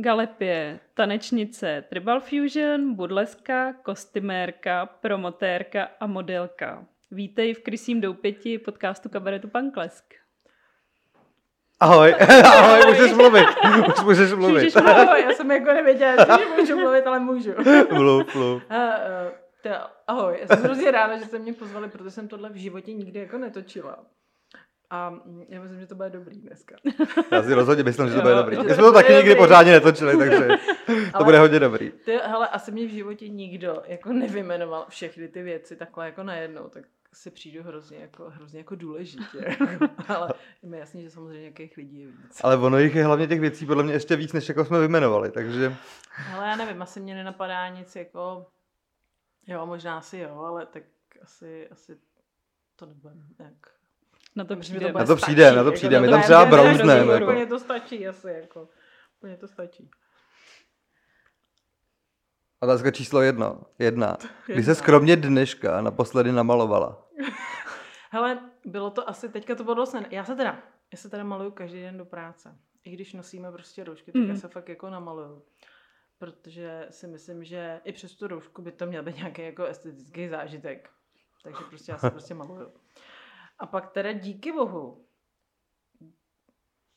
Galepie, tanečnice, Tribal Fusion, budleska, kostymérka, promotérka a modelka. Vítej v Krysím doupěti podcastu Kabaretu Panklesk. Ahoj, ahoj, můžeš mluvit, už můžeš mluvit. Můžeš mluvit, já jsem jako nevěděla, že můžu mluvit, ale můžu. Mluv, mluv. Uh, uh, ahoj, já jsem hrozně ráda, že jste mě pozvali, protože jsem tohle v životě nikdy jako netočila. A mm, já myslím, že to bude dobrý dneska. Já si rozhodně myslím, že to Jo, bude dobrý. že My to jsme to taky nikdy dobrý. pořádně netočili, takže to Ale- bude hodně dobrý. Ty, hele, asi mě v životě nikdo jako nevymenoval všechny ty věci takhle jako najednou, tak si přijdu hrozně jako, hrozně jako důležitě. ale je mi jasný, že samozřejmě nějakých lidí je víc. Ale ono jich je hlavně těch věcí podle mě ještě víc, než jako jsme vyjmenovali, takže Ale já nevím, asi mě nenapadá nic jako, jo, možná asi jo, ale tak asi, asi to nebude nějak Na to přijde. Na to stačí, přijde, na to jako přijde, my dobré, tam třeba ne, ne, brouzneme, ne, jako. Úplně to stačí asi, jako. Úplně to stačí. otázka číslo jedna. Jedna. Kdy se skromně dneška naposledy namalovala? Hele, bylo to asi, teďka to bylo dost, ne- já se teda, já se teda maluju každý den do práce. I když nosíme prostě roušky, tak Mm. já se fakt jako namaluju. Protože si myslím, že i přes tu roušku by to měl být nějaký jako estetický zážitek. Takže prostě já se prostě maluju. A pak teda díky bohu,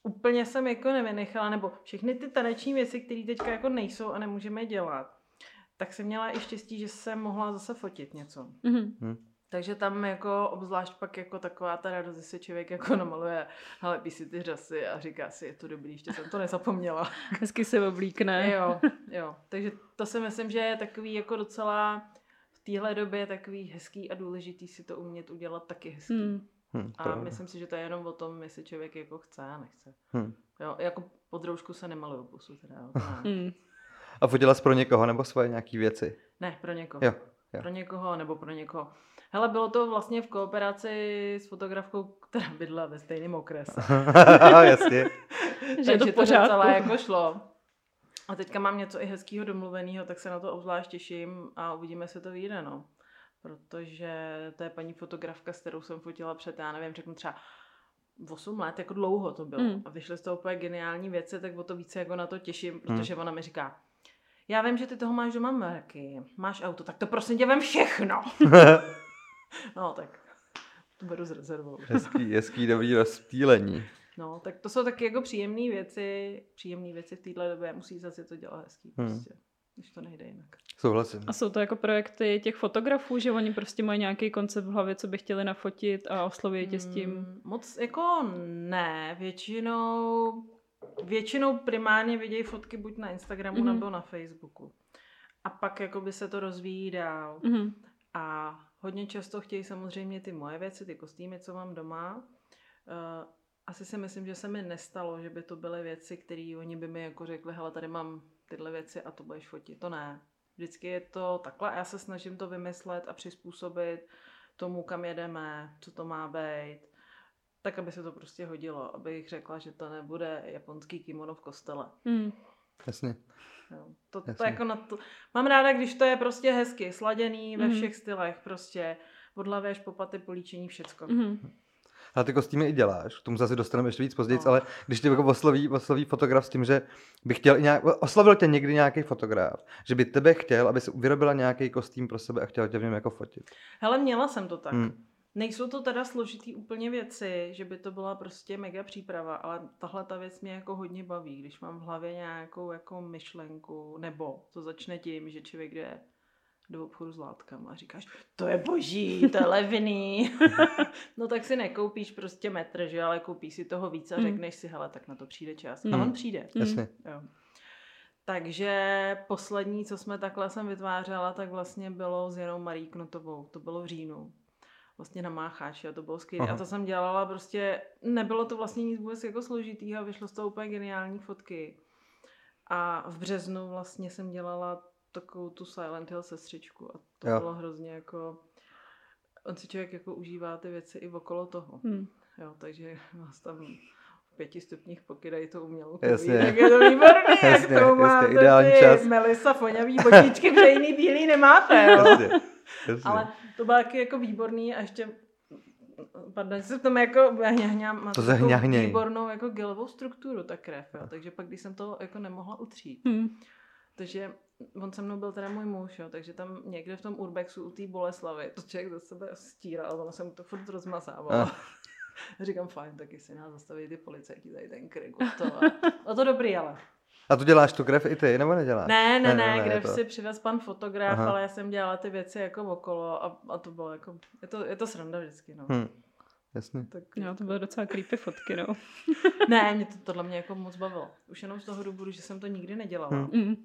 úplně jsem jako nevynechala, nebo všechny ty taneční věci, které teďka jako nejsou a nemůžeme dělat, tak jsem měla i štěstí, že jsem mohla zase fotit něco. Mhm. Takže tam jako obzvlášť pak jako taková ta radost, že se člověk jako namaluje, ale lepí si ty řasy a říká si, je to dobrý, ještě jsem to nezapomněla. Hezky se oblíkne. jo, jo. Takže to si myslím, že je takový jako docela téhle době takový hezký a důležitý si to umět udělat taky hezký. Hmm. Hm, A pravda. myslím si, že to je jenom o tom, jestli člověk jako chce a nechce. Hm. Jo, jako pod roušku se nemaluju pusu teda, jo, to. Hmm. A fotila jsi pro někoho nebo svoje nějaký věci? ne, pro někoho. Jo, jo. Pro někoho nebo pro někoho. Hele, bylo to vlastně v kooperaci s fotografkou, která bydla ve stejném okrese. Jasně. Že je to Takže to pořádku. docela jako šlo. A teďka mám něco i hezkého domluveného, tak se na to obzvlášť těším a uvidíme, se to vyjde, no. Protože to je paní fotografka, s kterou jsem fotila před, já nevím, řeknu třeba 8 let, jako dlouho to bylo. Mm. A vyšly z toho úplně geniální věci, tak o to více jako na to těším, protože ona mi říká, já vím, že ty toho máš doma mrky, máš auto, tak to prosím tě vem všechno. no tak to beru s rezervou. hezký, hezký, dobrý rozptýlení. No, tak to jsou taky jako příjemné věci, příjemné věci v téhle době, musí zase to dělat hezký Hmm. prostě, když to nejde jinak. Souhlasím. A jsou to jako projekty těch fotografů, že oni prostě mají nějaký koncept v hlavě, co by chtěli nafotit a osloví tě s tím. Mm, Moc jako ne, většinou, většinou primárně vidějí fotky buď na Instagramu Mhm. nebo na Facebooku. A pak jako by se to rozvíjí dál. Mhm. A hodně často chtějí samozřejmě ty moje věci, ty kostýmy, co mám doma. Uh, asi si myslím, že se mi nestalo, že by to byly věci, které oni by mi jako řekli, hele, tady mám tyhle věci a to budeš fotit. To ne. Vždycky je to takhle a já se snažím to vymyslet a přizpůsobit tomu, kam jedeme, co to má být. Tak, aby se to prostě hodilo, abych řekla, že to nebude japonský kimono v kostele. Hmm. Jasně. Jo. To, to Jasně. jako na to... Mám ráda, když to je prostě hezky, sladěný ve Mhm. všech stylech, prostě od hlavy až po paty, políčení, všecko. Mhm. A ty kostýmy i děláš, k tomu se asi dostaneme ještě víc později, No. ale když tě jako osloví, osloví fotograf s tím, že by chtěl nějak, oslovil tě někdy nějaký fotograf, že by tebe chtěl, aby si vyrobila nějaký kostým pro sebe a chtěl tě v něm jako fotit. Hele, měla jsem to tak. Hmm. Nejsou to teda složitý úplně věci, že by to byla prostě mega příprava, ale tahle ta věc mě jako hodně baví, když mám v hlavě nějakou jako myšlenku, nebo to začne tím, že člověk jde do obchodu s látkama a říkáš, to je boží, to je levný. no tak si nekoupíš prostě metr, že ale koupíš si toho víc a Hmm. řekneš si, hele, tak na to přijde čas. Hmm. A on přijde. Jasně. Jo. Takže poslední, co jsme takhle jsem vytvářela, tak vlastně bylo s Janou Marí Knotovou. To bylo v říjnu. Vlastně na Mácháči a to bylo skvělé. A to jsem dělala prostě, nebylo to vlastně nic vůbec jako složitýho vyšlo z toho úplně geniální fotky. A v březnu vlastně jsem dělala takovou tu Silent Hill sestřičku a to Jo. bylo hrozně jako... On si člověk jako užívá ty věci i okolo toho. Hmm. Jo, takže vás tam v pěti stupních pokydají to umělou Jasně. tak je to výborný, Jasně, jak to jasně, máte ideální ty čas. Melisa foňavý botičky, protože jiný bílý nemáte, jo. Jasně. Jasně. Ale to bylo taky jako výborný a ještě pardon, že jsem tam jako hňahňám, má To výbornou jako gelovou strukturu ta krev, jo. takže pak když jsem to jako nemohla utřít, Hm. takže on se mnou byl teda můj muž, jo, takže tam někde v tom urbexu u té Boleslavy, to člověk za sebe stíral, ono se mu to furt rozmazávalo. Ah. Říkám, fajn, taky si nás zastaví ty policajti tady ten krik. To, no to dobrý, ale. A tu děláš tu krev i ty, nebo neděláš? Ne, ne, Ne, ne, krev to- si přivez pan fotograf, Aha. ale já jsem dělala ty věci jako okolo a, a to bylo jako, je to, je to sranda vždycky, no. Hm. Jasně. Tak, Jo, to byly docela creepy fotky, no. Ne, mě to tohle mě jako moc bavilo. Už jenom z toho důvodu, že jsem to nikdy nedělala. Hm. Mm.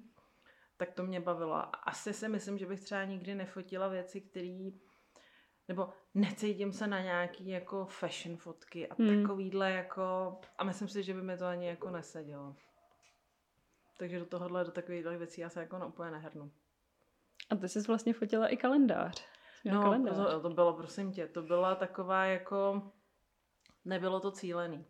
Tak to mě bavilo. A Asi si myslím, že bych třeba nikdy nefotila věci, které nebo necítím se na nějaký jako fashion fotky a Hmm. takovýhle jako a myslím si, že by mi to ani jako nesedělo. Takže do tohohle, do takových věcí já se jako na úplně nehrnu. A ty jsi vlastně fotila i kalendář. No, kalendář. to, to bylo, prosím tě, to byla taková jako, nebylo to cílený.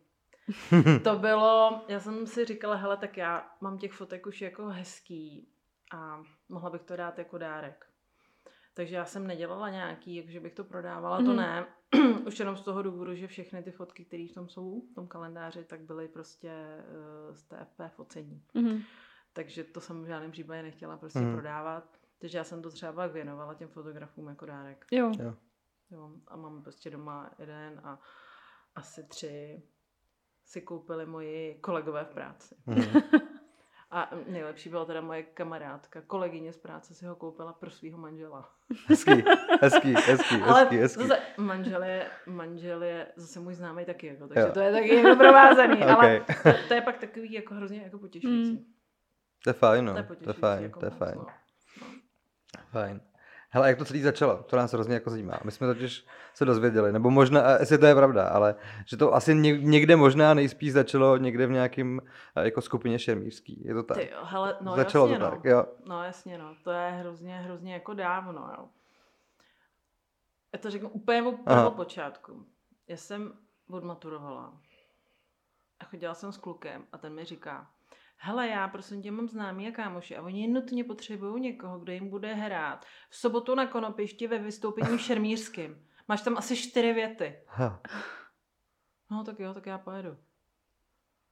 to bylo, já jsem si říkala, hele, tak já mám těch fotek už jako hezký a mohla bych to dát jako dárek. Takže já jsem nedělala nějaký, jakože bych to prodávala, to Mhm. ne. už jenom z toho důvodu, že všechny ty fotky, které v tom jsou, v tom kalendáři, tak byly prostě uh, z TFP focení. Mhm. Takže to jsem v žádném případě nechtěla prostě Mhm. prodávat. Takže já jsem to třeba pak věnovala těm fotografům jako dárek. Jo. Jo. Jo, a mám prostě doma jeden a asi tři si koupili moji kolegové v práci. Mhm. A nejlepší byla teda moje kamarádka, kolegyně z práce si ho koupila pro svého manžela. Hezký, hezký, hezký, Ale hezký, hezký. zase manžel je, manžel je zase můj známý taky, jako, takže Jo. to je taky jako provázaný, ale Okay. to, to, je pak takový jako hrozně jako potěšující. Mm. To je fajn, no. To je To je fajn, jako to je fajn. No. Fajn. Hele, jak to celý začalo? To nás hrozně jako zajímá. My jsme totiž se dozvěděli, nebo možná, jestli to je pravda, ale že to asi něk- někde možná nejspíš začalo někde v nějakým eh, jako skupině šermířský. Je to tak? Ty jo, hele, no začalo jasně, to no. tak, jo. No jasně, no. To je hrozně, hrozně jako dávno, jo. Já to řeknu úplně od počátku. Já jsem odmaturovala a chodila jsem s klukem a ten mi říká, hele, já prosím tě mám známý a kámoši a oni nutně potřebují někoho, kdo jim bude hrát v sobotu na Konopišti ve vystoupení v Šermířským. Máš tam asi čtyři věty. Ha. No tak jo, tak já pojedu.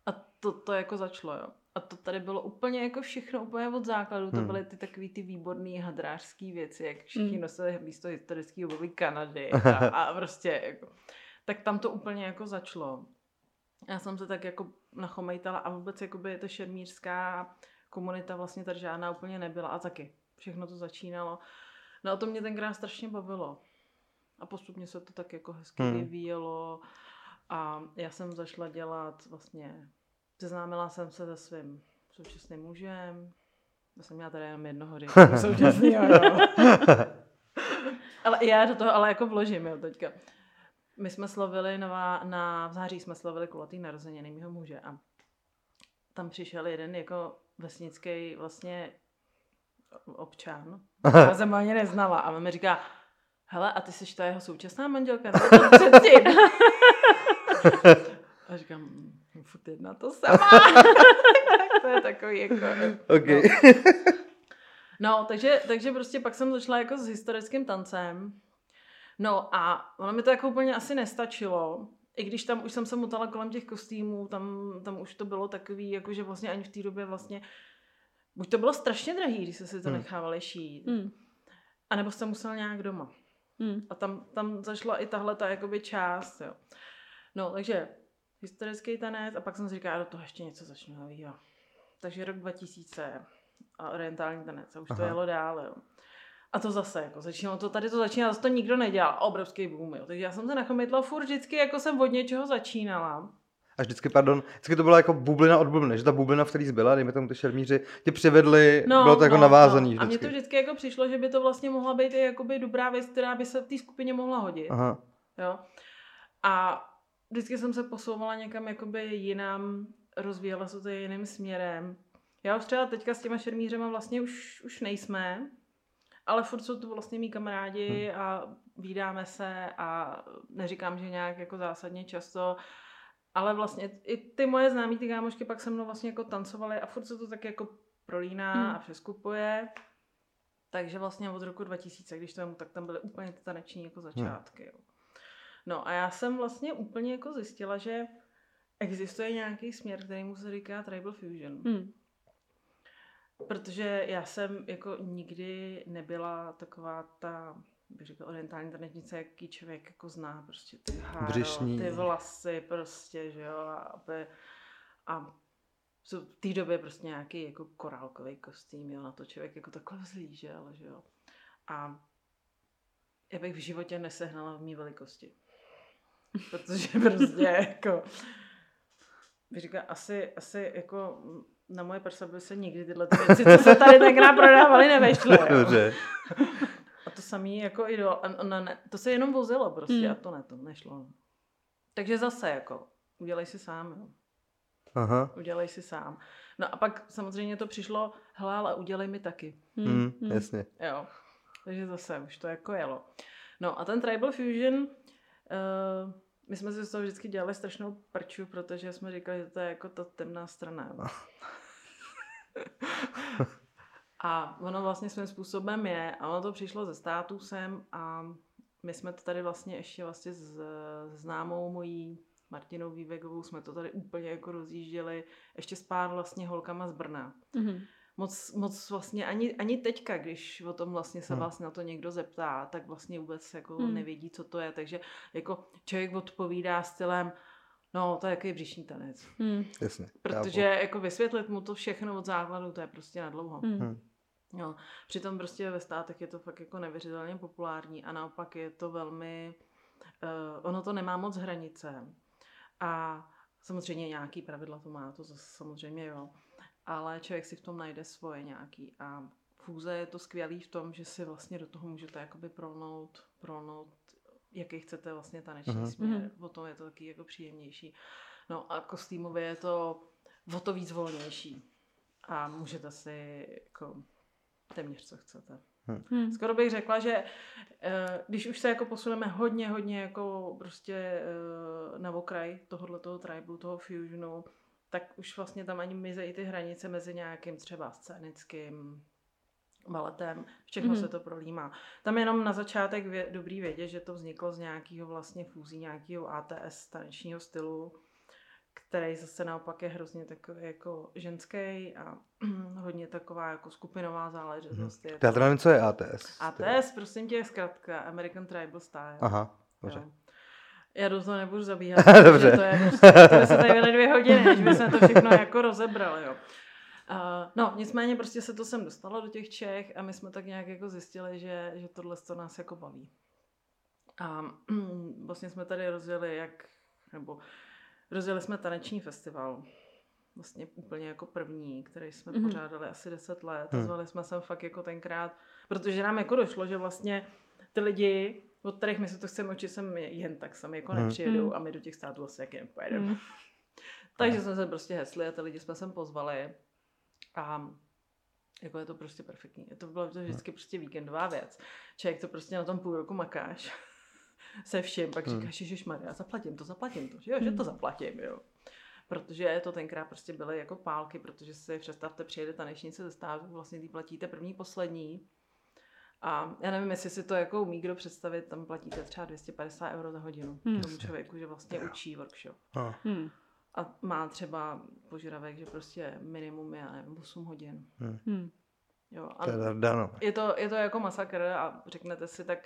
A to, to jako začalo, jo. A to tady bylo úplně jako všechno, úplně od základu. To Hmm. byly ty takový ty výborný hadrářský věci, jak všichni Hmm. nosili místo historického období Kanady a, a prostě jako. Tak tam to úplně jako začalo. Já jsem se tak jako nachomejtala a vůbec jakoby ta šermířská komunita vlastně tady žádná úplně nebyla a taky. Všechno to začínalo. No a to mě tenkrát strašně bavilo. A postupně se to tak jako hezky Hmm. vyvíjelo. A já jsem zašla dělat vlastně, seznámila jsem se se svým současným mužem. Já jsem měla tady jenom jednoho jo. ale já do toho ale jako vložím, jo, teďka. My jsme slavili na, na v září jsme slavili kulatý narozeniny mýho muže a tam přišel jeden jako vesnický vlastně občan. Já jsem ho ani neznala a on mi říká, hele, a ty jsi ta jeho současná manželka? Nebo předtím? A říkám, "Mm, furt jedna to sama. to je takový jako... OK. No. No, takže, takže prostě pak jsem začala jako s historickým tancem. No a ono mi to jako úplně asi nestačilo. I když tam už jsem se motala kolem těch kostýmů, tam, tam už to bylo takový, jako že vlastně ani v té době vlastně buď to bylo strašně drahý, když se si to Hmm. nechávali šít, Mm. anebo jsem musel nějak doma. Mm. A tam, tam zašla i tahle ta jakoby část, jo. No, takže historický tanec a pak jsem si říkala, do toho ještě něco začnu novýho. Takže rok 2000 a orientální tanec a už Aha. to jelo dál, jo. A to zase, jako začínalo to, tady to začínalo, zase to nikdo nedělal, obrovský boom, jo. Takže já jsem se nachomítla furt vždycky, jako jsem od něčeho začínala. A vždycky, pardon, vždycky to byla jako bublina od bubliny, že ta bublina, v který zbyla, dejme tomu ty šermíři, tě přivedli, no, bylo to jako no, navázaný no. A mně to vždycky jako přišlo, že by to vlastně mohla být i jakoby dobrá věc, která by se v té skupině mohla hodit. Aha. Jo. A vždycky jsem se posouvala někam jakoby jinam, rozvíjela se to jiným směrem. Já už třeba teďka s těma šermířema vlastně už, už nejsme, ale furt jsou to vlastně mý kamarádi a vídáme se a neříkám, že nějak jako zásadně často, ale vlastně i ty moje známí, ty kámošky pak se mnou vlastně jako tancovaly a furt se to tak jako prolíná Hmm. a přeskupuje. Takže vlastně od roku 2000, když to vemu, tak tam byly úplně ty taneční jako začátky. Jo. No a já jsem vlastně úplně jako zjistila, že existuje nějaký směr, kterýmu se říká Tribal Fusion. Hmm. Protože já jsem jako nikdy nebyla taková ta, bych řekla, orientální tanečnice, jaký člověk jako zná, prostě ty háro, Břišní. ty vlasy prostě, že jo, a, a v té době prostě nějaký jako korálkový kostým, jo, na to člověk jako takhle vzlížel, že jo. A já bych v životě nesehnala v mý velikosti. Protože prostě jako, bych říkala, asi, asi jako na moje prsa by se nikdy tyhle ty věci, co se tady tenkrát prodávaly, nevešly. Dobře. A to samý jako i do, a, ona ne, to se jenom vozilo prostě Hmm. a to ne, to nešlo. Takže zase jako, udělej si sám, jo. Aha. Udělej si sám. No a pak samozřejmě to přišlo, hele, ale udělej mi taky. Hmm. Hmm, Hmm. jasně. Jo. Takže zase už to jako jelo. No a ten Tribal Fusion, uh, my jsme si z toho vždycky dělali strašnou prču, protože jsme říkali, že to je jako ta temná strana. A ono vlastně svým způsobem je, a ono to přišlo ze států sem a my jsme to tady vlastně ještě vlastně s známou mojí Martinou Vývegovou jsme to tady úplně jako rozjížděli, ještě s pár vlastně holkama z Brna Hmm. moc, moc vlastně ani, ani teďka, když o tom vlastně se Hmm. vás na to někdo zeptá, tak vlastně vůbec jako Hmm. nevědí, co to je. Takže jako člověk odpovídá stylem, no to je jaký břišní tanec. Hmm. Jasně. Protože jako vysvětlit mu to všechno od základu, to je prostě na dlouho. Hmm. Hmm. Jo. Přitom prostě ve státech je to fakt jako nevěřitelně populární a naopak je to velmi, uh, ono to nemá moc hranice. A samozřejmě nějaký pravidla to má, to zase samozřejmě jo. Ale člověk si v tom najde svoje nějaký. A fůze je to skvělý v tom, že si vlastně do toho můžete jakoby prolnout, prolnout jaký chcete vlastně taneční Mhm. směr. O tom je to taky jako příjemnější. No a kostýmově je to o to víc volnější. A můžete si jako téměř co chcete. Hmm. Skoro bych řekla, že eh, když už se jako posuneme hodně, hodně jako prostě eh, na okraj tohohle toho tribu, toho fusionu, tak už vlastně tam ani mizejí ty hranice mezi nějakým třeba scénickým baletem, všechno Mhm. se to prolímá. Tam jenom na začátek vě, dobrý vědět, že to vzniklo z nějakého vlastně fúzí, nějakého ATS tanečního stylu, který zase naopak je hrozně takový jako ženský a hodně taková jako skupinová záležitost. Je Já teda nevím, co je ATS. ATS, prosím tě, je zkrátka American Tribal Style. Aha, dobře. Jo. Já do toho nebudu zabíhat, Dobře. protože to je prostě, to by se tady dvě hodiny, než bychom to všechno jako rozebrali, jo. Uh, no, nicméně prostě se to sem dostalo do těch Čech a my jsme tak nějak jako zjistili, že, že tohle to nás jako baví. A vlastně jsme tady rozjeli jak, nebo rozjeli jsme taneční festival, vlastně úplně jako první, který jsme Mhm. mm-hmm. pořádali asi 10 let Hmm. zvali jsme sem fakt jako tenkrát, protože nám jako došlo, že vlastně ty lidi, od kterých my se to chceme učit, sem jen tak sami jako Hmm. nepřijedou Hmm. a my do těch států asi jak jen pojedeme. Hmm. Takže jsme se prostě hesli a ty lidi jsme sem pozvali a jako je to prostě perfektní. Je to bylo to vždycky prostě víkendová věc. Člověk to prostě na tom půl roku makáš se vším, pak Hmm. říkáš, Ježišmarja, zaplatím to, zaplatím to, že jo, že to Hmm. zaplatím, jo. Protože to tenkrát prostě byly jako pálky, protože si představte, přijede tanečnice ze státu, vlastně ty platíte první, poslední. A já nevím, jestli si to jako umí kdo představit, tam platíte třeba 250 euro za hodinu Hmm. tomu člověku, že vlastně učí workshop. Ah, Hmm. A má třeba požadavek, že prostě minimum je, já nevím, 8 hodin. Hmm. Jo, a to je dano. je to, je to jako masakr a řeknete si tak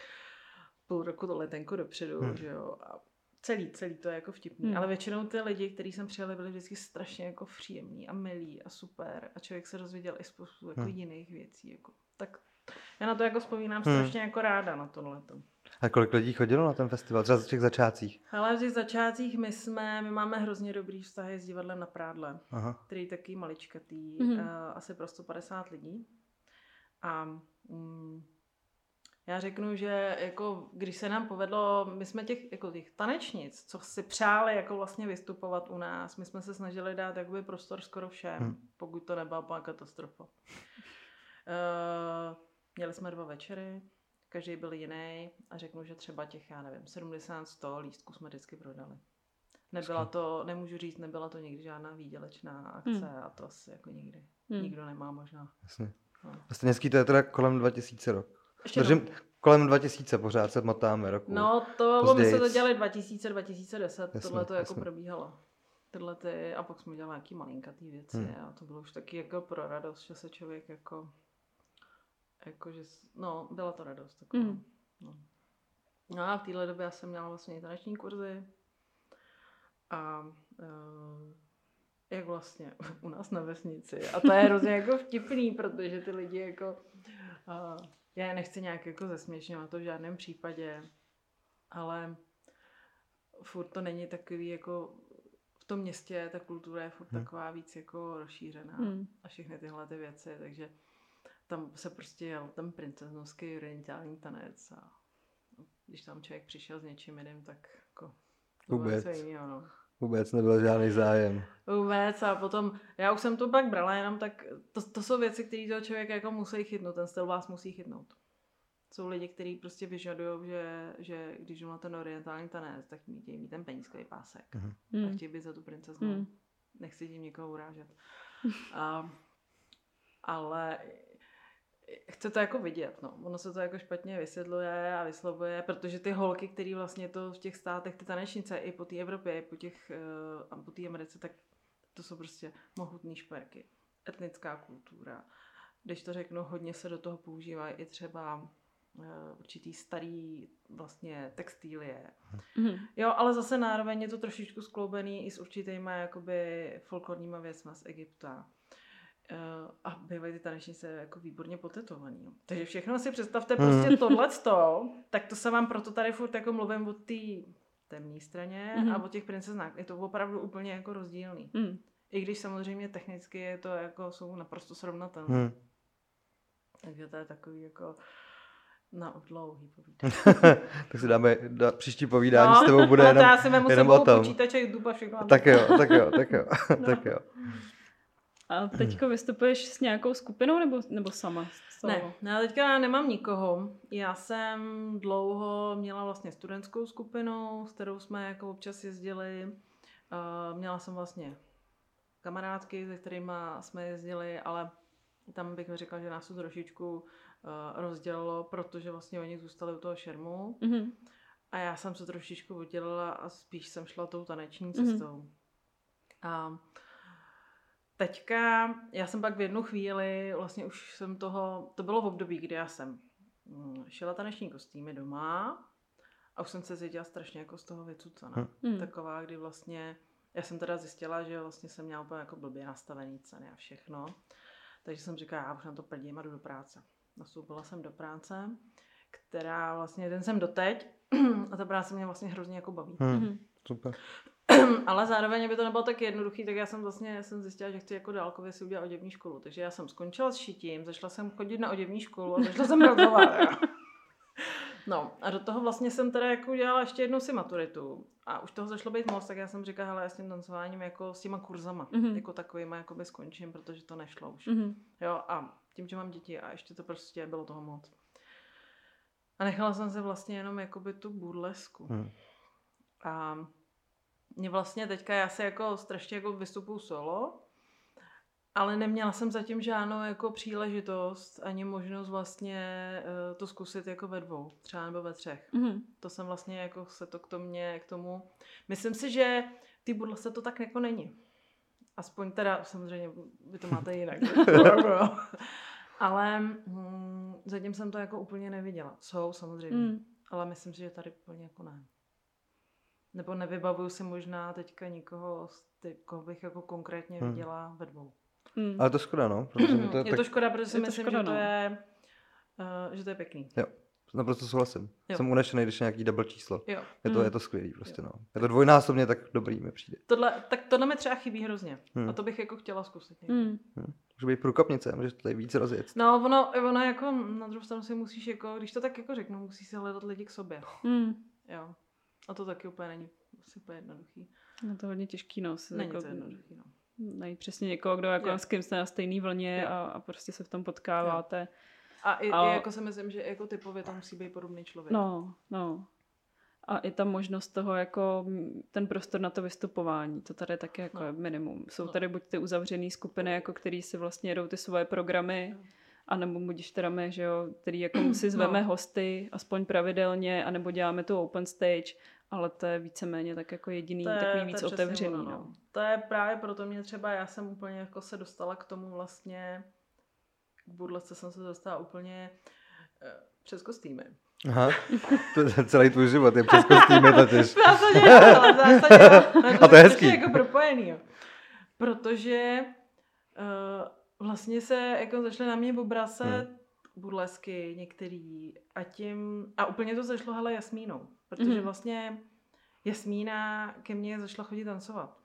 půl roku to letenku dopředu, Hmm. hmm. že jo. A celý, celý to je jako vtipný. Hmm. Hmm. Ale většinou ty lidi, kteří jsem přijeli, byli vždycky strašně jako příjemní a milí a super. A člověk se dozvěděl i spoustu jako Hmm. jiných věcí. Jako. Tak já na to jako vzpomínám Hmm. strašně jako ráda na tohle. A kolik lidí chodilo na ten festival? Třeba v těch začátcích? Ale v těch začátcích my jsme, my máme hrozně dobrý vztahy s divadlem na Prádle. Aha. který je taky maličkatý, Mhm. mm-hmm. uh, asi pro 150 lidí. A mm, já řeknu, že jako, když se nám povedlo, my jsme těch, jako těch tanečnic, co si přáli jako vlastně vystupovat u nás, my jsme se snažili dát jakoby prostor skoro všem, Hmm. pokud to nebyla katastrofa. Uh, měli jsme dva večery, každý byl jiný a řeknu, že třeba těch, já nevím, 70-100 lístků jsme vždycky prodali. Nebyla to, nemůžu říct, nebyla to nikdy žádná výdělečná akce Hmm. a to asi jako nikdy. Hmm. Nikdo nemá možná. Jasně. No. A Staněcký to je teda kolem 2000 rok. Ještě Držím, kolem 2000 pořád se motáme roku. No, to my se to dělali 2000, 2010, Jasně, tohle to jako jasně. probíhalo. Tyhle ty, a pak jsme dělali nějaký malinkatý věci Hmm. a to bylo už taky jako pro radost, že se člověk jako, jako že, s- no, byla to radost taková. Hmm. No. no a v téhle době já jsem měla vlastně i taneční kurzy a uh, jak vlastně u nás na vesnici. A to je hrozně jako vtipný, protože ty lidi jako, uh, já je nechci nějak jako zesměšňovat to v žádném případě, ale furt to není takový jako v tom městě ta kultura je furt Hmm. taková víc jako rozšířená Hmm. a všechny tyhle ty věci, takže tam se prostě jel ten princeznovský orientální tanec a když tam člověk přišel s něčím jiným, tak jako to Vůbec. jiného, no. Vůbec nebyl žádný zájem. Vůbec a potom, já už jsem to pak brala, jenom tak, to, to jsou věci, které toho člověka jako musí chytnout, ten styl vás musí chytnout. Jsou lidi, kteří prostě vyžadují, že, že když jdu na ten orientální tanec, tak mít, mít ten penízkový pásek. A Hmm. chtějí být za tu princeznu. Hmm. Nechci tím někoho urážet. A, ale chce to jako vidět, no. Ono se to jako špatně vysvětluje a vyslovuje, protože ty holky, které vlastně to v těch státech, ty tanečnice i po té Evropě, i po těch, eh, a po té Americe, tak to jsou prostě mohutný šperky. Etnická kultura. Když to řeknu, hodně se do toho používají i třeba eh, určitý starý vlastně textilie, Hmm. Jo, ale zase nároveň je to trošičku skloubený i s určitýma jakoby folklorníma věcma z Egypta. Uh, a bývají ty tanečnice jako výborně potetovaný. No. Takže všechno si představte Hmm. prostě tohleto, tak to se vám proto tady furt jako mluvím o té temné straně Mhm. a o těch princeznách. Je to opravdu úplně jako rozdílný. Hmm. I když samozřejmě technicky je to jako, jsou naprosto srovnatelné. Hmm. Takže to je takový jako na dlouhý povídání. tak si dáme da, příští povídání s tebou bude jenom, No, to já si jenom o tom. počítač a YouTube a všechno. Tak jo, tak jo, tak jo, No. tak jo. A teďko vystupuješ s nějakou skupinou nebo, nebo sama? Solo? Ne, no, já teďka nemám nikoho. Já jsem dlouho měla vlastně studentskou skupinu, s kterou jsme jako občas jezdili. Uh, měla jsem vlastně kamarádky, se kterými jsme jezdili, ale tam bych řekla, že nás to trošičku uh, rozdělilo, protože vlastně oni zůstali u toho šermu Mhm. a já jsem se trošičku oddělila a spíš jsem šla tou taneční Mhm. cestou. A teďka, já jsem pak v jednu chvíli, vlastně už jsem toho, to bylo v období, kdy já jsem mm, šila taneční kostýmy doma a už jsem se cítila strašně jako z toho vycucaná. Hm. Hmm. Taková, kdy vlastně, já jsem teda zjistila, že vlastně jsem měla úplně jako blbě nastavený ceny a všechno. Takže jsem říkala, já už na to prdím a jdu do práce. Nastoupila jsem do práce, která vlastně, ten jsem doteď a ta práce mě vlastně hrozně jako baví. Hmm. Mhm. Super. Ale zároveň, aby to nebylo tak jednoduchý, tak já jsem vlastně jsem zjistila, že chci jako dálkově si udělat oděvní školu. Takže já jsem skončila s šitím, začala jsem chodit na oděvní školu a začala jsem pracovat. jo. No a do toho vlastně jsem teda jako udělala ještě jednou si maturitu. A už toho začalo být moc, tak já jsem říkala, hele, já s tím tancováním jako s těma kurzama, Mhm. jako takovýma jakoby skončím, protože to nešlo už. Mhm. Jo, a tím, že mám děti a ještě to prostě bylo toho moc. A nechala jsem se vlastně jenom jakoby tu burlesku. Hmm. A mě vlastně teďka, já se jako strašně jako vystupuju solo, ale neměla jsem zatím žádnou jako příležitost ani možnost vlastně eh, to zkusit jako ve dvou, třeba nebo ve třech. Mhm. To jsem vlastně jako se to k tomu, k tomu, myslím si, že ty burlesce to tak jako není. Aspoň teda, samozřejmě, vy to máte jinak. Ale hm, zatím jsem to jako úplně neviděla. Jsou samozřejmě, Mhm. ale myslím si, že tady úplně jako ne. Nebo nevybavuju si možná teďka nikoho, z ty, koho bych jako konkrétně Hmm. viděla ve dvou. Mhm. Ale to je škoda, no. Protože mi to, je tak, to škoda, protože si je to myslím, škoda, že, to no. je, uh, že to je pěkný. naprosto souhlasím. Jo. Jsem unešený, když je nějaký double číslo. Jo. Je to, Hmm. je to skvělý prostě, no. Je to dvojnásobně tak dobrý mi přijde. Tohle, tak tohle mi třeba chybí hrozně. Hmm. A to bych jako chtěla zkusit. někdy. Mhm. Může být průkopnice, můžeš to tady víc rozjet. No, ono, ono jako na druhou stranu si musíš jako, když to tak jako řeknu, musíš si hledat lidi k sobě. Mhm. Jo. A to taky úplně není asi úplně jednoduchý. Je to hodně těžký, no. Si Není jako to jednoduchý, no. najít přesně někoho, kdo jako s kým jste na stejné vlně a, a prostě se v tom potkáváte. A i, A- i jako si myslím, že jako typově to musí být podobný člověk. No, no. A i ta možnost toho, jako ten prostor na to vystupování, to tady taky jako No. je minimum. Jsou No. tady buď ty uzavřené skupiny, jako který si vlastně jedou ty svoje programy Jo. A nebo budíš teda my, že jo, který jako si zveme No. hosty aspoň pravidelně, anebo děláme tu open stage, ale to je víceméně tak jako jediný, takový víc přesně otevřený. ono, no. To je právě proto mě třeba, já jsem úplně jako se dostala k tomu vlastně, k budlesce jsem se dostala úplně eh, přes kostýmy. Aha. To je celý tvůj život je přes kostýmy totiž. V zásadě, jo. A to je hezký. jako propojený, jo. Protože uh, vlastně se jako začaly na mě obracet Hmm. burlesky některý a tím, a úplně to zašlo hele Jasmínou, protože Mhm. vlastně Jasmína ke mně začala chodit tancovat.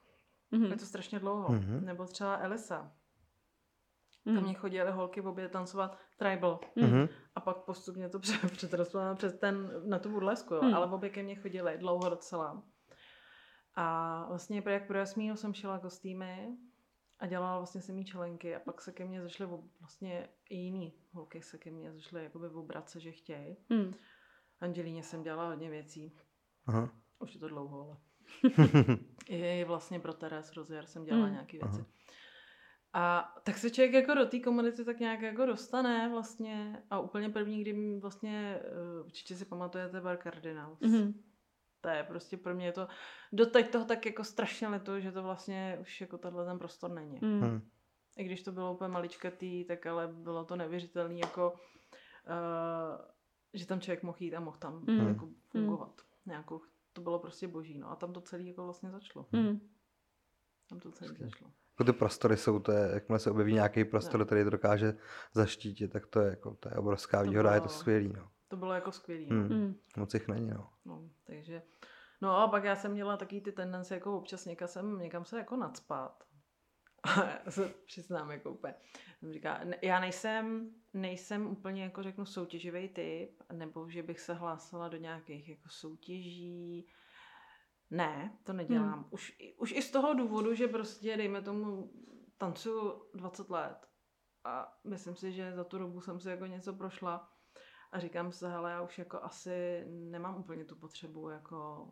Mhm. Je to strašně dlouho. Mhm. Nebo třeba Elisa. Ke Mhm. mně chodily holky v obě tancovat tribal. Mhm. A pak postupně to pře- přetrostlo na, přes ten, na tu burlesku, jo. Hmm. ale v obě ke mně chodily dlouho docela. A vlastně jak pro Jasmínu jsem šila kostýmy a dělala vlastně jsem jí čelenky a pak se ke mně zašly vlastně i jiný holky se ke mně zašly jakoby obrace, že chtějí. Mhm. Angelíně jsem dělala hodně věcí. Aha. Už je to dlouho, ale i vlastně pro Teres Rozier jsem dělala Hmm. nějaké věci. A tak se člověk jako do té komunity tak nějak jako dostane vlastně a úplně první, kdy mi vlastně, eh, určitě si pamatujete Bar Cardinals. Mhm. To je prostě pro mě je to, doteď toho tak jako strašně letu, že to vlastně už jako tenhle ten prostor není. Mhm. Hm. I když to bylo úplně maličkatý, tak ale bylo to neuvěřitelné jako, uh, že tam člověk mohl jít a mohl tam Mhm. jako fungovat. Nějakou, to bylo prostě boží, no a tam to celé jako vlastně začalo. Mhm. Tam to celé začalo. Jako ty prostory jsou, to je, jakmile se objeví nějaký prostor, No. který to dokáže zaštítit, tak to je, jako, to je obrovská To výhoda, je to skvělý. No. To bylo jako skvělý. Hmm. No. Mhm. Moc jich není. No. No, takže, no a pak já jsem měla taky ty tendence jako občas někam, sem, někam se jako nadspat. A já se přiznám jako úplně. Říká, já nejsem, nejsem úplně jako řeknu soutěživý typ, nebo že bych se hlásila do nějakých jako soutěží. Ne, to nedělám. Hmm. Už, i- už i z toho důvodu, že prostě, dejme tomu, tancuju 20 let. A myslím si, že za tu dobu jsem si jako něco prošla. A říkám si, hele, já už jako asi nemám úplně tu potřebu jako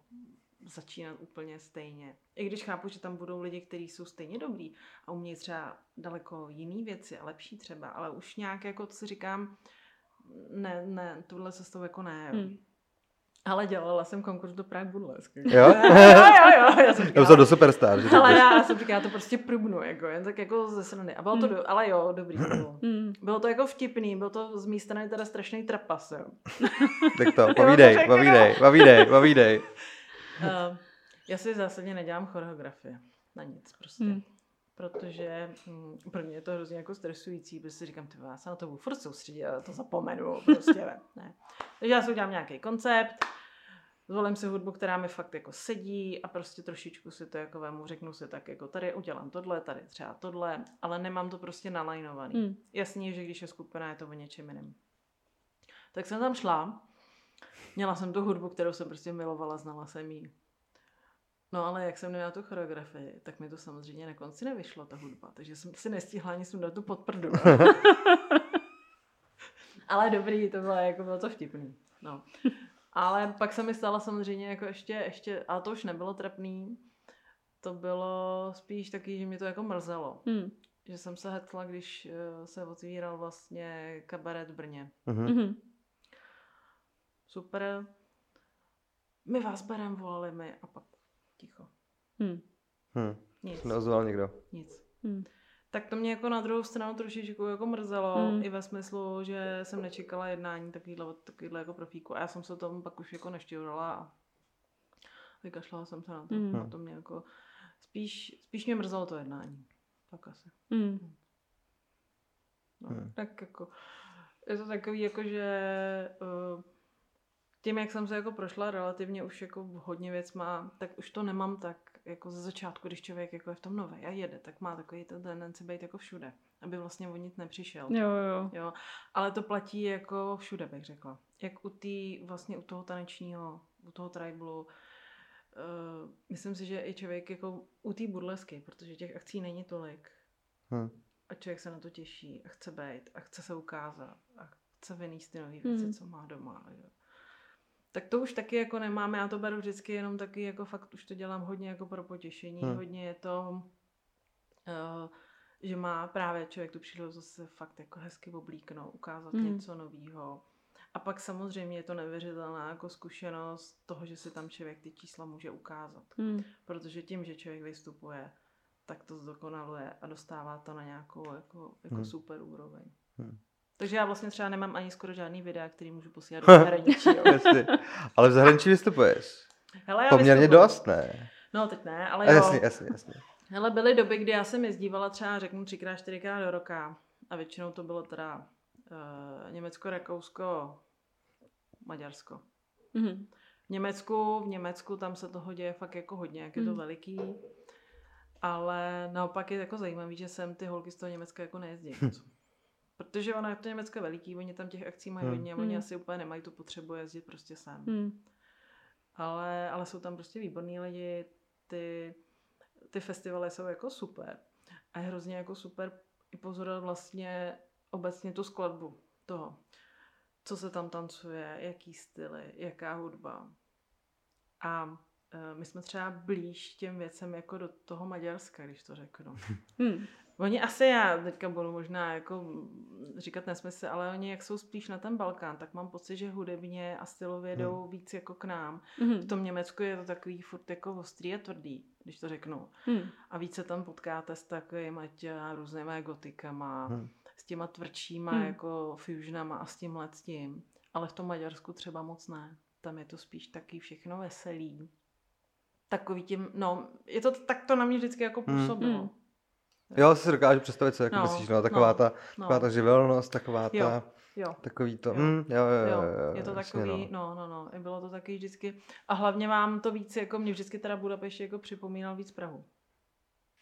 začínat úplně stejně. I když chápu, že tam budou lidi, kteří jsou stejně dobrý a umějí třeba daleko jiný věci a lepší třeba, ale už nějak jako si říkám, ne, ne, tuhle cestou jako ne. Jo. Hmm. Ale dělala jsem konkurs do Prague Burlesque. Jo? jo, jo, jo. Já jsem Já říkala, do Superstar. Že ale to já jsem říkala, já to prostě prubnu, jako, jen tak jako ze strany. A bylo to, Hmm. do, ale jo, dobrý to bylo. Mhm. Bylo to jako vtipný, byl to z mé strany teda strašný trapas, jo. tak to, to povídej, povídej, povídej, povídej. Uh, já si zásadně nedělám choreografie. Na nic prostě. Hmm. Protože hm, pro mě je to hrozně jako stresující, protože si říkám, ty já se na to budu furt soustředit, ale to zapomenu, prostě ne. ne. Takže já si udělám nějaký koncept, zvolím si hudbu, která mi fakt jako sedí a prostě trošičku si to jako vemu, řeknu si tak jako tady udělám tohle, tady třeba tohle, ale nemám to prostě nalajnovaný. Mhm. Jasně, že když je skupina, je to o něčem jiném. Tak jsem tam šla, měla jsem tu hudbu, kterou jsem prostě milovala, znala jsem ji. No ale jak jsem neměla tu choreografii, tak mi to samozřejmě na konci nevyšlo, ta hudba, takže jsem si nestihla ani sundat tu podprdu. ale dobrý, to bylo, jako bylo to vtipný. No. Ale pak se mi stala samozřejmě jako ještě, ještě, ale to už nebylo trapný, to bylo spíš taky, že mě to jako mrzelo Mhm. že jsem se hetla, když eh, se otvíral vlastně kabaret v Brně. Mhm. Super. My vás berem, volali mi a pak ticho. Mhm. Hm. Nic, Neozval někdo. nic. Mhm. Tak to mě jako na druhou stranu trošičku jako mrzelo, Mm. i ve smyslu, že jsem nečekala jednání takovýhle, takovýhle jako profíku a já jsem se tomu pak už jako neštěhovala a vykašlala jsem se na to. Mm. A to mě jako, spíš, spíš mě mrzelo to jednání. Tak asi. Mhm. No, Hmm. tak jako, je to takový jako, že uh, tím, jak jsem se jako prošla relativně už jako hodně věc má, tak už to nemám tak jako ze začátku, když člověk jako je v tom nové a jede, tak má takový ten tendenci být jako všude, aby vlastně o nic nepřišel. Jo, jo. Jo, ale to platí jako všude, bych řekla. Jak u té, vlastně u toho tanečního, u toho tribalu, uh, myslím si, že i člověk jako u té burlesky, protože těch akcí není tolik, Hm. a člověk se na to těší a chce být a chce se ukázat a chce vynést ty nové věci, Hmm. co má doma. Jo. Tak to už taky jako nemám, já to beru vždycky jenom taky jako fakt už to dělám hodně jako pro potěšení, Hmm. hodně je to, uh, že má právě člověk tu příležitost se fakt jako hezky oblíknout, ukázat Mm. něco nového. A pak samozřejmě je to nevěřitelná jako zkušenost toho, že si tam člověk ty čísla může ukázat. Hmm. Protože tím, že člověk vystupuje, tak to zdokonaluje a dostává to na nějakou jako, jako Hmm. super úroveň. Hmm. Takže já vlastně třeba nemám ani skoro žádný videa, který můžu posílat do zahraničí. Ale v zahraničí vystupuješ. Hele, já Poměrně vystupuju. dost, ne? No teď ne, ale A jo. jasně, jasně, jasně. Hele, byly doby, kdy já jsem jezdívala třeba, řeknu, třikrát, čtyřikrát do roka a většinou to bylo teda uh, Německo, Rakousko, Maďarsko. Mhm. V Německu, v Německu tam se toho děje fakt jako hodně, jak je to Mm. veliký. Ale naopak je jako zajímavý, že sem ty holky z toho Německa jako nejezdí. Protože ono je to Německo veliký, oni tam těch akcí mají Hmm. hodně a oni Hmm. asi úplně nemají tu potřebu jezdit prostě sem. Hmm. Ale, ale jsou tam prostě výborní lidi, ty, ty festivaly jsou jako super. A je hrozně jako super i pozorovat vlastně obecně tu skladbu toho, co se tam tancuje, jaký styly, jaká hudba. A e, my jsme třeba blíž těm věcem jako do toho Maďarska, když to řeknu. Hmm. Oni asi, já teďka budu možná jako říkat nesmysl, ale oni jak jsou spíš na ten Balkán, tak mám pocit, že hudebně a stylově jdou víc jako k nám. V Mhm. tom Německu je to takový furt jako ostrý a tvrdý, když to řeknu. Hmm. A více tam potkáte s takovými těma různýma gotikama, Hmm. s těma tvrdšíma Hmm. jako fusionama a s tímhle s tím. Ale v tom Maďarsku třeba moc ne. Tam je to spíš taky všechno veselý. Takový tím, no, je to, tak to na mě vždycky jako Hmm. působilo. Hmm. Jo, si dokážu představit, co jako No, myslíš, no, taková no, ta, No, taková ta živelnost, taková ta, Jo, jo. takový to, Jo. hm, jo, jo, Jo, jo, jo, je to jasně, takový, no. no, no, i bylo to taky vždycky. A hlavně vám to víc, jako mě vždycky teda Budapešť jako připomínal víc Prahu.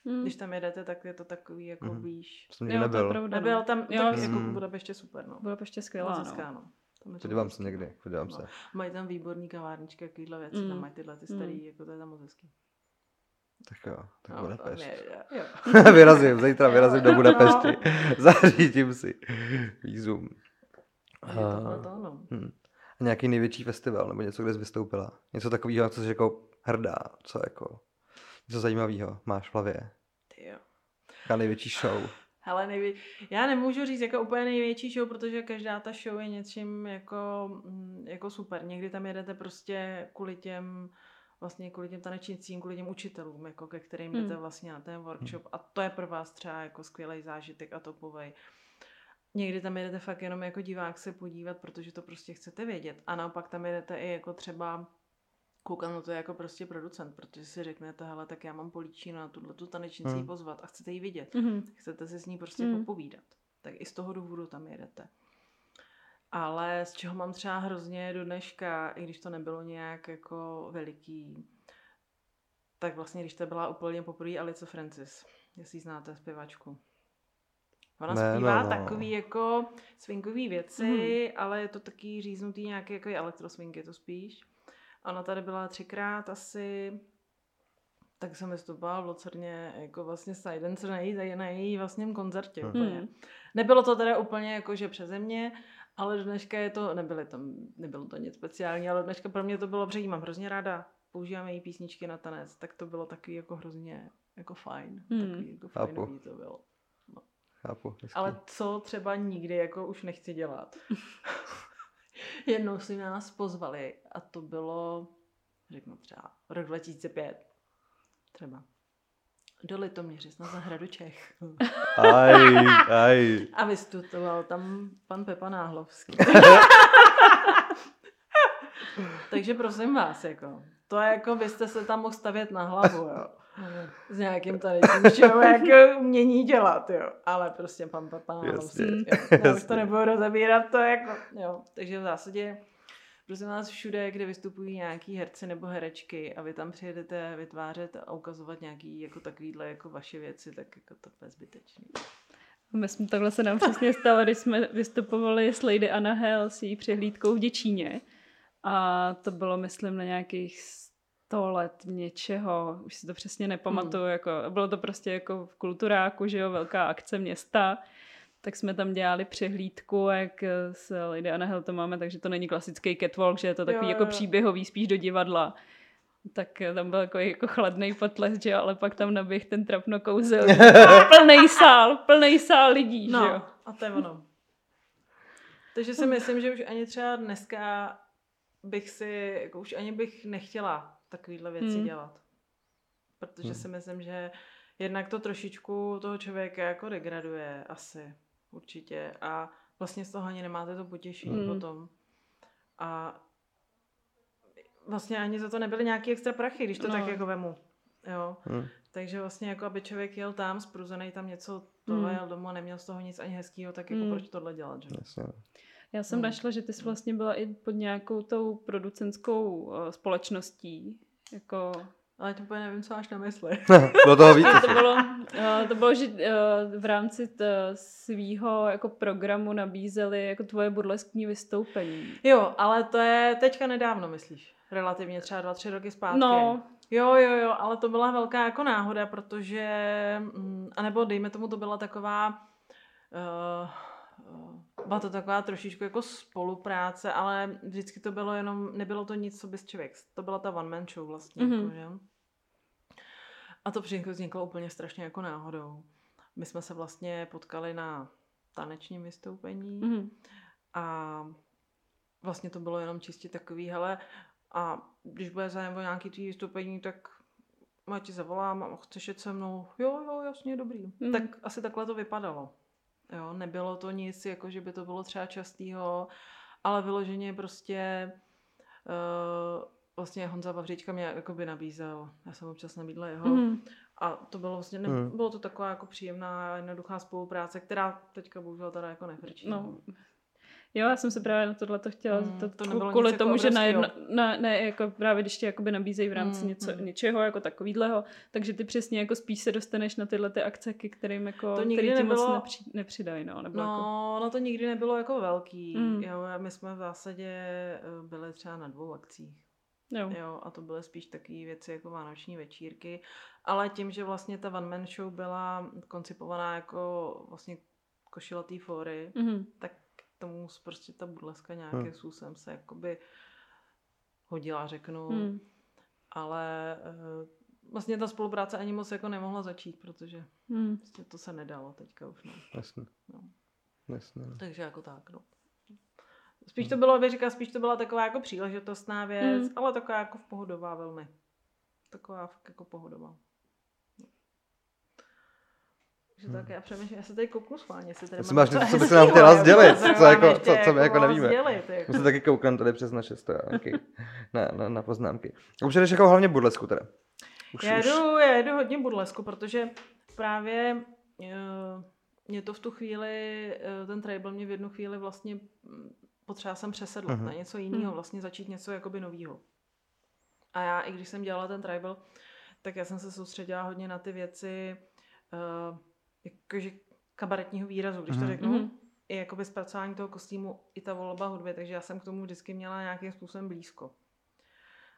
Hmm. Když tam jedete, tak je to takový jako Mhm. blíž. To Jo, to je nebyl. pravda. Nebyl no. tam, Jo, tak jako mm. Budapešť je super, no. Moc skvělá, no. no. Tam je to Podívám hezký. se někdy, podívám No. se. Mají tam výborný kavárničky, takovýhle věci, Mm. tam mají tyhle ty starý, jako to je tam moc hezký. Tak jo, tak No, Budapešť. vyrazím, zítra vyrazím do no. Budapešti. Zařídím si tohle to, no. Hm. A nějaký největší festival, nebo něco, kde jsi vystoupila? Něco takového, co jsi jako hrdá, co jako, něco zajímavého máš v hlavě? Ty jo. Jaká největší show? Hele, nejvě... já nemůžu říct jako úplně největší show, protože každá ta show je něčím jako, mm, jako super. Někdy tam jedete prostě kvůli těm vlastně kvůli těm tanečnicím, kvůli těm učitelům, jako ke kterým Hmm. jdete vlastně na ten workshop a to je pro vás třeba jako skvělý zážitek a topovej. Někdy tam jedete fakt jenom jako divák se podívat, protože to prostě chcete vědět. A naopak tam jedete i jako třeba koukat na to jako prostě producent, protože si řeknete, hele, tak já mám políčínu na tuhle tu tanečnici Hmm. hmm. pozvat a chcete ji vidět. Mhm. Chcete si s ní prostě Hmm. hmm. popovídat. Tak i z toho důvodu tam jedete. Ale z čeho mám třeba hrozně do dneška, i když to nebylo nějak jako veliký, tak vlastně, když to byla úplně poprvé Alice Francis, jestli znáte, zpěvačku. Ona Ne, zpívá no, no. takový jako swingový věci, mm. ale je to taky říznutý nějaký jako elektroswing je to spíš. Ona tady byla třikrát asi, tak jsem vystupovala v Lucerně jako vlastně Silence na její, na její vlastně koncertě Mhm. úplně. Mhm. Nebylo to teda úplně jako, že přeze mě, ale do dneška je to, nebyly tam, nebylo to nic speciální, ale do dneška pro mě to bylo, protože mám hrozně ráda, používám její písničky na tanec, tak to bylo takový jako hrozně jako fajn, Hmm. takový jako Chápu. fajnový to bylo. Chápu. hezký. Ale co třeba nikdy jako už nechci dělat. Jednou si nás pozvali a to bylo, řeknu třeba, rok 2005. Třeba. Do Litoměřic na zahradu Čech. Aj, aj. A vystupoval tam pan Pepa Náhlovský. Takže prosím vás, jako, to je jako, vy jste se tam mohl stavět na hlavu, jo. S nějakým tady tím show, jako umění dělat, jo. Ale prostě pan Pepa Náhlovský, Jasně. jo. Já už to nebudu rozebírat, to jako, jo. Takže v zásadě, prosím vás, všude, kde vystupují nějaký herci nebo herečky a vy tam přijedete vytvářet a ukazovat nějaký jako takovýhle jako vaše věci, tak jako to je zbytečný. My jsme takhle se nám přesně stalo, když jsme vystupovali s Lady Anna Hell s její přehlídkou v Děčíně. A to bylo, myslím, na nějakých 100 let něčeho, už si to přesně nepamatuju, hmm. jako, bylo to prostě jako v kulturáku, že jo, velká akce města, tak jsme tam dělali přehlídku, jak s Lady Anna to máme, takže to není klasický catwalk, že je to takový Jo, jako jo. příběhový, spíš do divadla. tak tam byl jako, jako chladný potlesk, že jo, ale pak tam naběh ten trapno kouzel. plný sál, plný sál lidí, No, že jo. a to je ono. Takže si myslím, že už ani třeba dneska bych si, jako už ani bych nechtěla takovýhle věci Hmm. dělat. Protože Hmm. si myslím, že jednak to trošičku toho člověka jako degraduje asi, určitě. A vlastně z toho ani nemáte to potěšení Hmm. potom. A vlastně ani za to nebyly nějaký extra prachy, když to No. tak jako vemu. Jo. Hm. Takže vlastně jako aby člověk jel tam, spruzený tam něco tohle Mm. jel domů a neměl z toho nic ani hezkýho, tak jako Mm. proč tohle dělat, že? Jasně. Já jsem Hmm. našla, že ty jsi vlastně byla i pod nějakou tou producentskou uh, společností. Jako, Ale to úplně nevím, co máš na mysli. Bylo toho víc. to bylo, to bylo, že uh, v rámci svého jako programu nabízeli jako tvoje burleskní vystoupení. Jo, ale to je teďka nedávno, myslíš? Relativně třeba dva, tři roky zpátky. No, Jo, jo, jo, ale to byla velká jako náhoda, protože, mm, anebo dejme tomu, to byla taková, uh, byla to taková trošičku jako spolupráce, ale vždycky to bylo jenom, nebylo to nic, co bys člověk, to byla ta one man show vlastně, Mhm. mm-hmm. jako, že? A to vzniklo úplně strašně jako náhodou. My jsme se vlastně potkali na tanečním vystoupení mhm. a vlastně to bylo jenom čistě takový, hele, a když bude zájem o nějaký tvý vystoupení, tak já ti zavolám a chceš jet se mnou? Jo, jo, jasně, dobrý. Mm. Tak asi takhle to vypadalo. Jo, nebylo to nic, jako že by to bylo třeba častýho, ale vyloženě prostě uh, vlastně Honza Vavříčka mě jakoby nabízel. Já jsem občas nabídla jeho. Mhm. A to bylo vlastně, ne, Mm. bylo to taková jako příjemná, jednoduchá spolupráce, která teďka bohužel teda jako nefrčí. No. Jo, já jsem se právě na tohle to chtěla Mm, to to nebylo kvůli jako tomu, že na obrovského. jedno, na, ne, jako právě když ti jakoby nabízejí v rámci Mm, něco, mm. něčeho jako takovýhleho, takže ty přesně jako spíš se dostaneš na tyhle ty akce, ke kterým jako, To nikdy který ti moc nebylo- nepři, nepřidají, no, nebo jako, No, no to nikdy nebylo jako velký. Mm. Mm. Jo, my jsme v zásadě eh, byli třeba na dvou akcích. Jo. Jo, a to byly spíš takové věci jako vánoční večírky. Ale tím, že vlastně ta one man show byla koncipovaná jako vlastně košilatý fóry, Mhm. tak tomu prostě ta burleska nějakým Hmm. způsobem se jakoby hodila, řeknu. Hmm. Ale eh, vlastně ta spolupráce ani moc jako nemohla začít, protože Hmm. prostě to se nedalo teďka už. No. Jasně. No. Jasně. no. Takže jako tak, no. Spíš to bylo, bych říkala, spíš to byla taková jako příležitostná věc, Hmm. ale taková jako v pohodová velmi. Taková fakt jako pohodová. No. Takže tak já přemýšlím, já se tady kouknu schválně, jestli tady mám máš něco co bys nám chtěla jako, sdělit, co jako- co- co my jako vám nevíme. Sdělit, jako. Se taky koukám tady přes naše stránky na, na, na poznámky. A už jdeš jako hlavně burlesku teda. Už, Já už. jedu, já jedu hodně burlesku, protože právě eh, mě to v tu chvíli, eh, ten tribal mě v jednu chvíli vlastně mm, potřeba jsem přesedlat Mhm. na něco jiného, Mhm. vlastně začít něco jakoby novýho. A já, i když jsem dělala ten tribal, tak já jsem se soustředila hodně na ty věci uh, jakože kabaretního výrazu, když to Mhm. řeknu. Mhm. I jakoby zpracování toho kostýmu, i ta volba hudby, takže já jsem k tomu vždycky měla nějakým způsobem blízko.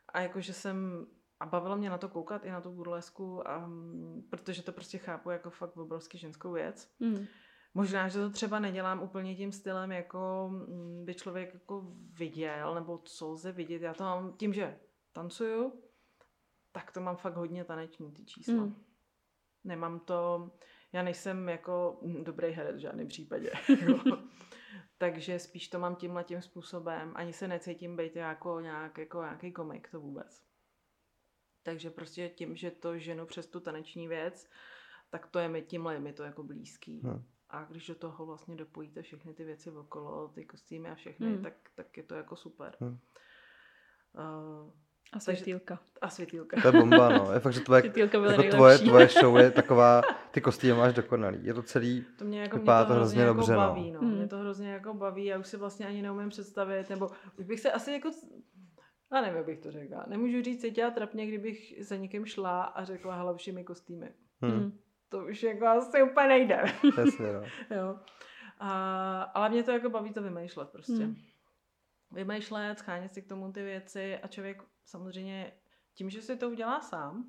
A jakože jsem, a bavilo mě na to koukat i na tu burlesku, a, mm, protože to prostě chápu jako fakt obrovsky ženskou věc. Mhm. Možná, že to třeba nedělám úplně tím stylem, jako mm, by člověk jako viděl, nebo co lze vidět. Já to mám tím, že tancuju, tak to mám fakt hodně taneční ty čísla. Mm. Nemám to, já nejsem jako mm, dobrý herec v žádném případě. Takže spíš to mám tímhle tím způsobem. Ani se necítím být jako, nějak, jako nějaký komik, to vůbec. Takže prostě tím, že to ženu přes tu taneční věc, tak to je mi tímhle je mi to jako blízký. Hmm. A když do toho vlastně dopojíte všechny ty věci okolo, ty kostýmy a všechny, Hmm. tak, tak je to jako super. Hmm. Uh, A Takže- světýlka. a světýlka. To je bomba, no. Je fakt, že tvoje, jako tvoje, tvoje show je taková, ty kostýmy máš dokonalý. Je to celý, To mě jako Vypadá mě to, to hrozně, hrozně jako dobře, no. baví, no. Hmm. Mě to hrozně jako baví, já už si vlastně ani neumím představit, nebo už bych se asi jako, já nevím, jak bych to řekla. Nemůžu říct, cítila trapně, kdybych za někým šla a řekla, hele, všemi kostýmy. hm, Mhm. To už jako asi úplně nejde. jasně, no. jo. A, ale mě to jako baví to vymýšlet prostě. Hmm. Vymýšlet, schánět si k tomu ty věci a člověk samozřejmě tím, že si to udělá sám,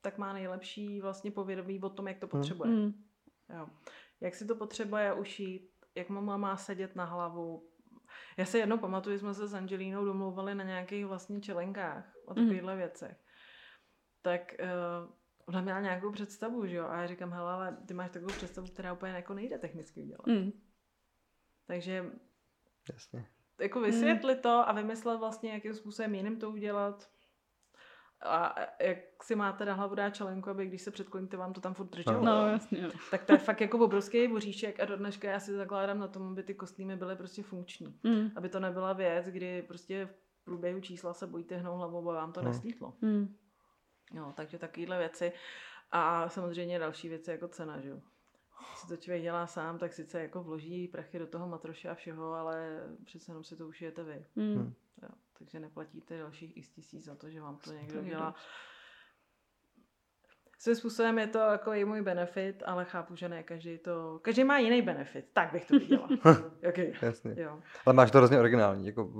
tak má nejlepší vlastně povědomí o tom, jak to potřebuje. Mhm. Jo. Jak si to potřebuje ušít, jak mama má sedět na hlavu. Já se jednou pamatuju, jsme se s Angelínou domlouvali na nějakých vlastně čelenkách o takovýchhle věcech. tak uh, ona měla nějakou představu, že jo? A já říkám, hele, ale ty máš takovou představu, která úplně jako nejde technicky udělat. Mm. Takže Jasně. jako vysvětlit to a vymyslet vlastně, jakým způsobem jiným to udělat. A jak si máte na hlavu dát čelenku, aby když se předkloníte, vám to tam furt drželo. No, jasně. Tak to je fakt jako obrovský boříček a do dneška já si zakládám na tom, aby ty kostýmy byly prostě funkční. Mm. Aby to nebyla věc, kdy prostě v průběhu čísla se bojíte hnout hlavou a vám to No. neslítlo. Mm. No, takže takovéhle věci. A samozřejmě další věci jako cena, že jo. Si to člověk dělá sám, tak sice jako vloží prachy do toho matroše a všeho, ale přece jenom si to ušijete vy. Mm. Hmm. Jo. Takže neplatíte dalších x tisíc za to, že vám to někdo někdo dělá. Svým způsobem je to jako i můj benefit, ale chápu, že ne každý to... Každý má jiný benefit. Tak bych to viděla. okay. Jasně. Jo. Ale máš to hrozně originální, jako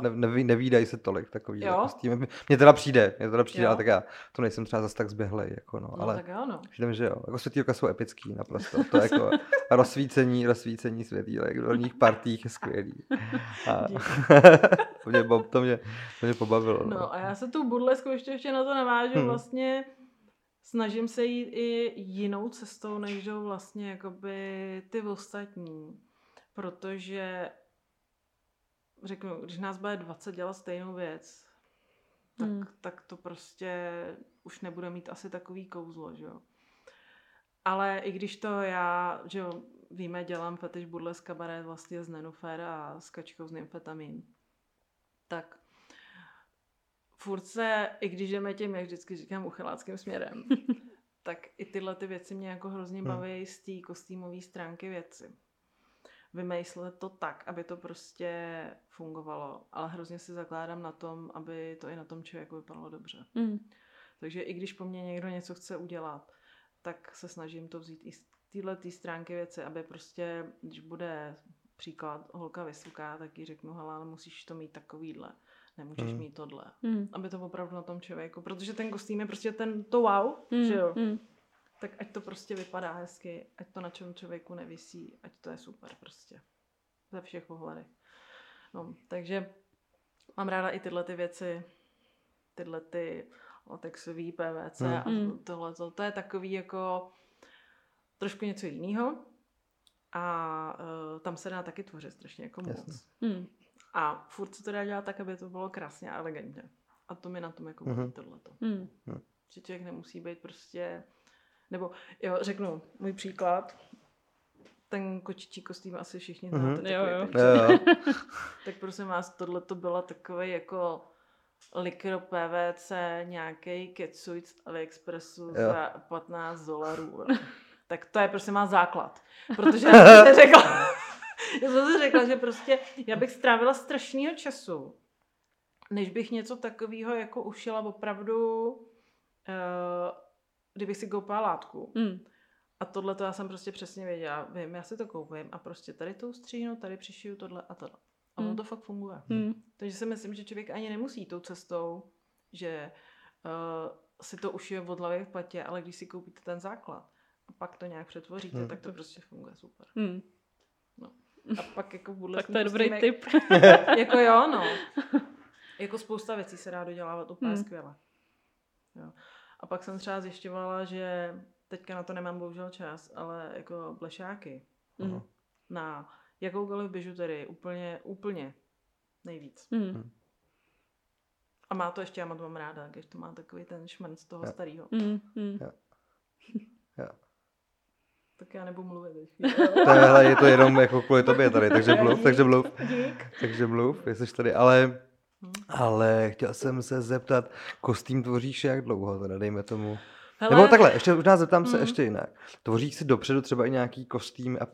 ne, neví, nevídají se tolik takový Jo. kostýmy. Mně teda přijde, mně teda přijde, Jo. ale tak já to nejsem třeba zas tak zběhlej, jako no, No, ale tak jo, no. přijde mi, že jo, jako světýlka jsou epický naprosto, to je jako rozsvícení, rozsvícení světýlek v dolních partích je skvělý. A, to, mě, to, mě, to mě pobavilo. No. No a já se tu burlesku ještě, ještě na to navážu. Hmm. Vlastně snažím se jít i jinou cestou, než jdou vlastně jakoby ty ostatní. Protože řeknu, když nás bude 20 dělat stejnou věc, tak, Hmm. tak to prostě už nebude mít asi takový kouzlo, že jo. Ale i když to já, že jo, víme, dělám fetiš burles kabaret vlastně z Nenufer a s kačkou z Nymfetamin, tak furt se, i když jdeme tím, jak vždycky říkám, uchyláckým směrem, tak i tyhle ty věci mě jako hrozně Hmm. baví z té kostýmové stránky věci. Vymyslet to tak, aby to prostě fungovalo, ale hrozně si zakládám na tom, aby to i na tom člověku vypadalo dobře. Mm. Takže i když po mně někdo něco chce udělat, tak se snažím to vzít i z téhle stránky věci, aby prostě, když bude příklad holka vysoká, tak jí řeknu, hele, ale musíš to mít takovýhle, nemůžeš Hmm. mít tohle. Mm. Aby to opravdu na tom člověku, protože ten kostým je prostě ten, to wow, Mm. že jo. Mm. Tak ať to prostě vypadá hezky, ať to na čem člověku nevisí, ať to je super prostě. Ze všech pohledech. No, takže mám ráda i tyhle ty věci, tyhle ty latexový PVC Hmm. a Hmm. tohle. To je takový jako trošku něco jiného. A uh, tam se dá taky tvořit strašně jako moc. Jasně. Mm. A furt se to dá dělat tak, aby to bylo krásně a elegantně. A to mi na tom jako Mhm. baví tohleto. Mm. Že člověk nemusí být prostě... Nebo jo, řeknu můj příklad. Ten kočičí kostým asi všichni Mhm. znáte. Jo, takový jo. ten- Jo, jo. Tak prosím vás, tohle to byla takový jako likro PVC, nějaký kecuj z AliExpressu Jo. za 15 dolarů. Tak to je prosím vás základ. Protože já jsem řekla, já jsem si řekla, že prostě já bych strávila strašného času, než bych něco takového jako ušila opravdu, uh, kdybych si koupila látku. Mm. A tohle to já jsem prostě přesně věděla. Vím, já si to koupím a prostě tady to stříhnu, tady přišiju tohle a tohle. A ono Hmm. to fakt funguje. Mm. Takže si myslím, že člověk ani nemusí tou cestou, že uh, si to ušije od hlavy v patě, ale když si koupíte ten základ a pak to nějak přetvoříte, Hmm. tak to prostě funguje super. Mm. A pak jako v Tak to je dobrý tip. jako jo, no. Jako spousta věcí se dá dodělávat úplně Hmm. hmm. skvěle. Jo. A pak jsem třeba zjišťovala, že teďka na to nemám bohužel čas, ale jako blešáky Mm. na jakoukoliv bižuterii úplně, úplně nejvíc. Mm. A má to ještě, já mám ráda, když to má takový ten šmrnc toho starého. Mm. Mm. Jo. Tak já nebudu mluvit. To je, to jenom jako kvůli tobě tady, takže mluv, takže mluv, Dík. takže mluv, jestli jsi tady, ale, Hm. ale chtěl jsem se zeptat, kostým tvoříš jak dlouho, teda dejme tomu. Hele, Nebo takhle, ještě možná zeptám se Mhm. ještě jinak. Tvoříš si dopředu třeba i nějaký kostým a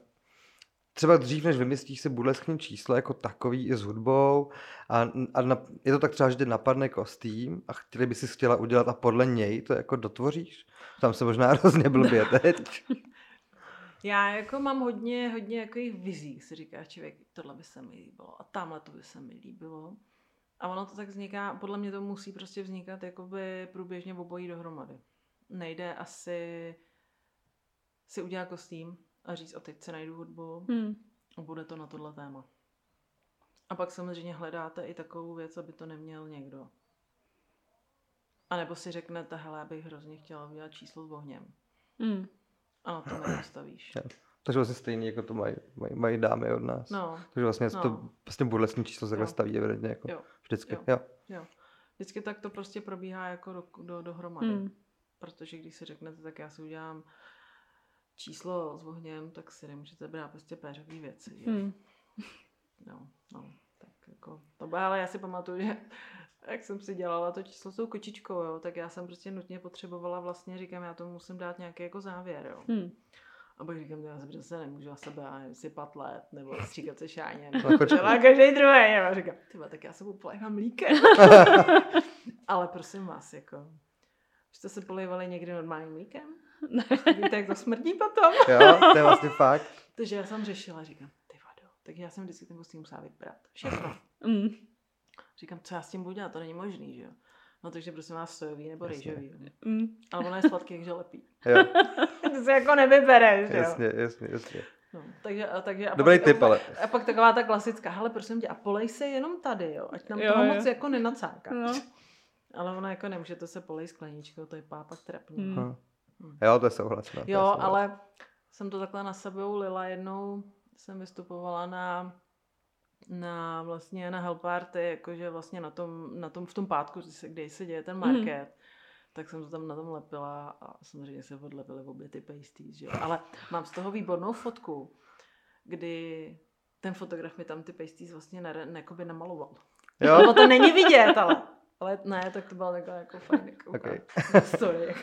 třeba dřív, než vymyslíš si burleskní číslo jako takový i s hudbou a, a na, je to tak třeba, že tě napadne kostým a chtěli by si chtěla udělat a podle něj to jako dotvoříš? Tam se možná hrozně blbě teď. Já jako mám hodně, hodně jakých vizí, si říká člověk, tohle by se mi líbilo a tamhle to by se mi líbilo. A ono to tak vzniká, podle mě to musí prostě vznikat jakoby průběžně obojí dohromady. Nejde asi si udělat kostým a říct, a teď se najdu hudbu Mm. a bude to na tohle téma. A pak samozřejmě hledáte i takovou věc, aby to neměl někdo. A nebo si řeknete, hele, já bych hrozně chtěla udělat číslo s ohněm. Mm. A na to nepostavíš. Jo. Takže vlastně stejný, jako to mají, mají, mají dámy od nás. No, Takže vlastně No. to vlastně burlesní číslo se takhle Jo. staví evidentně jako Jo. vždycky. Jo. Jo. jo. Vždycky tak to prostě probíhá jako do, do, dohromady. Mm. Protože když si řeknete, tak já si udělám číslo s ohněm, tak si nemůžete brát prostě péřový věci. Že? Mm. No, no, tak jako, to bylo, ale já si pamatuju, že jak jsem si dělala to číslo s tou kočičkou, jo, tak já jsem prostě nutně potřebovala vlastně, říkám, já tomu musím dát nějaký jako závěr, jo. Mm. A pak říkám, já se přece nemůžu na sebe já nevím, sypat let, nebo stříkat se šáně, dělá každý druhý, jo. A říkám, tyba, tak já se budu polévat mlíkem. ale prosím vás, jako, už jste se polejvali někdy normálním mlíkem? Víte, jak to smrdí potom? jo, to je vlastně fakt. Takže já jsem řešila, říkám, ty vado, takže já jsem vždycky ten kostým musela vybrat. Všechno. Mm. Říkám, co já s tím budu dělat, to není možný, že jo. No takže prosím vás sojový nebo Jasně. rejžový. jo. Mm. Ale ono je sladký, jak želepí. Jo, to se jako nevybereš, že jo. jasně, jasně, jasně. No, takže, a, takže, a Dobrý pak, tip, a, ale. A pak taková ta klasická, hele prosím tě, a polej se jenom tady, jo, ať nám Jo, toho jo. moc jako nenacáká. No. Ale ona jako nemůžete se polej skleničkou, to je pápak trapný. Hmm. Hm. Jo, to je souhlas. No, to je Jo, souhlas. ale jsem to takhle na sebou lila jednou, jsem vystupovala na na vlastně na Hell Party, jakože vlastně na tom, na tom v tom pátku, kdy se, kde se děje ten Mhm. market, tak jsem to tam na tom lepila a samozřejmě se odlepily obě ty pasties, že jo. Ale mám z toho výbornou fotku, kdy ten fotograf mi tam ty pasties vlastně ne, ne, jakoby namaloval. Jo, No to není vidět, ale, ale ne, tak to byla taková jako fajn jako Okay. story.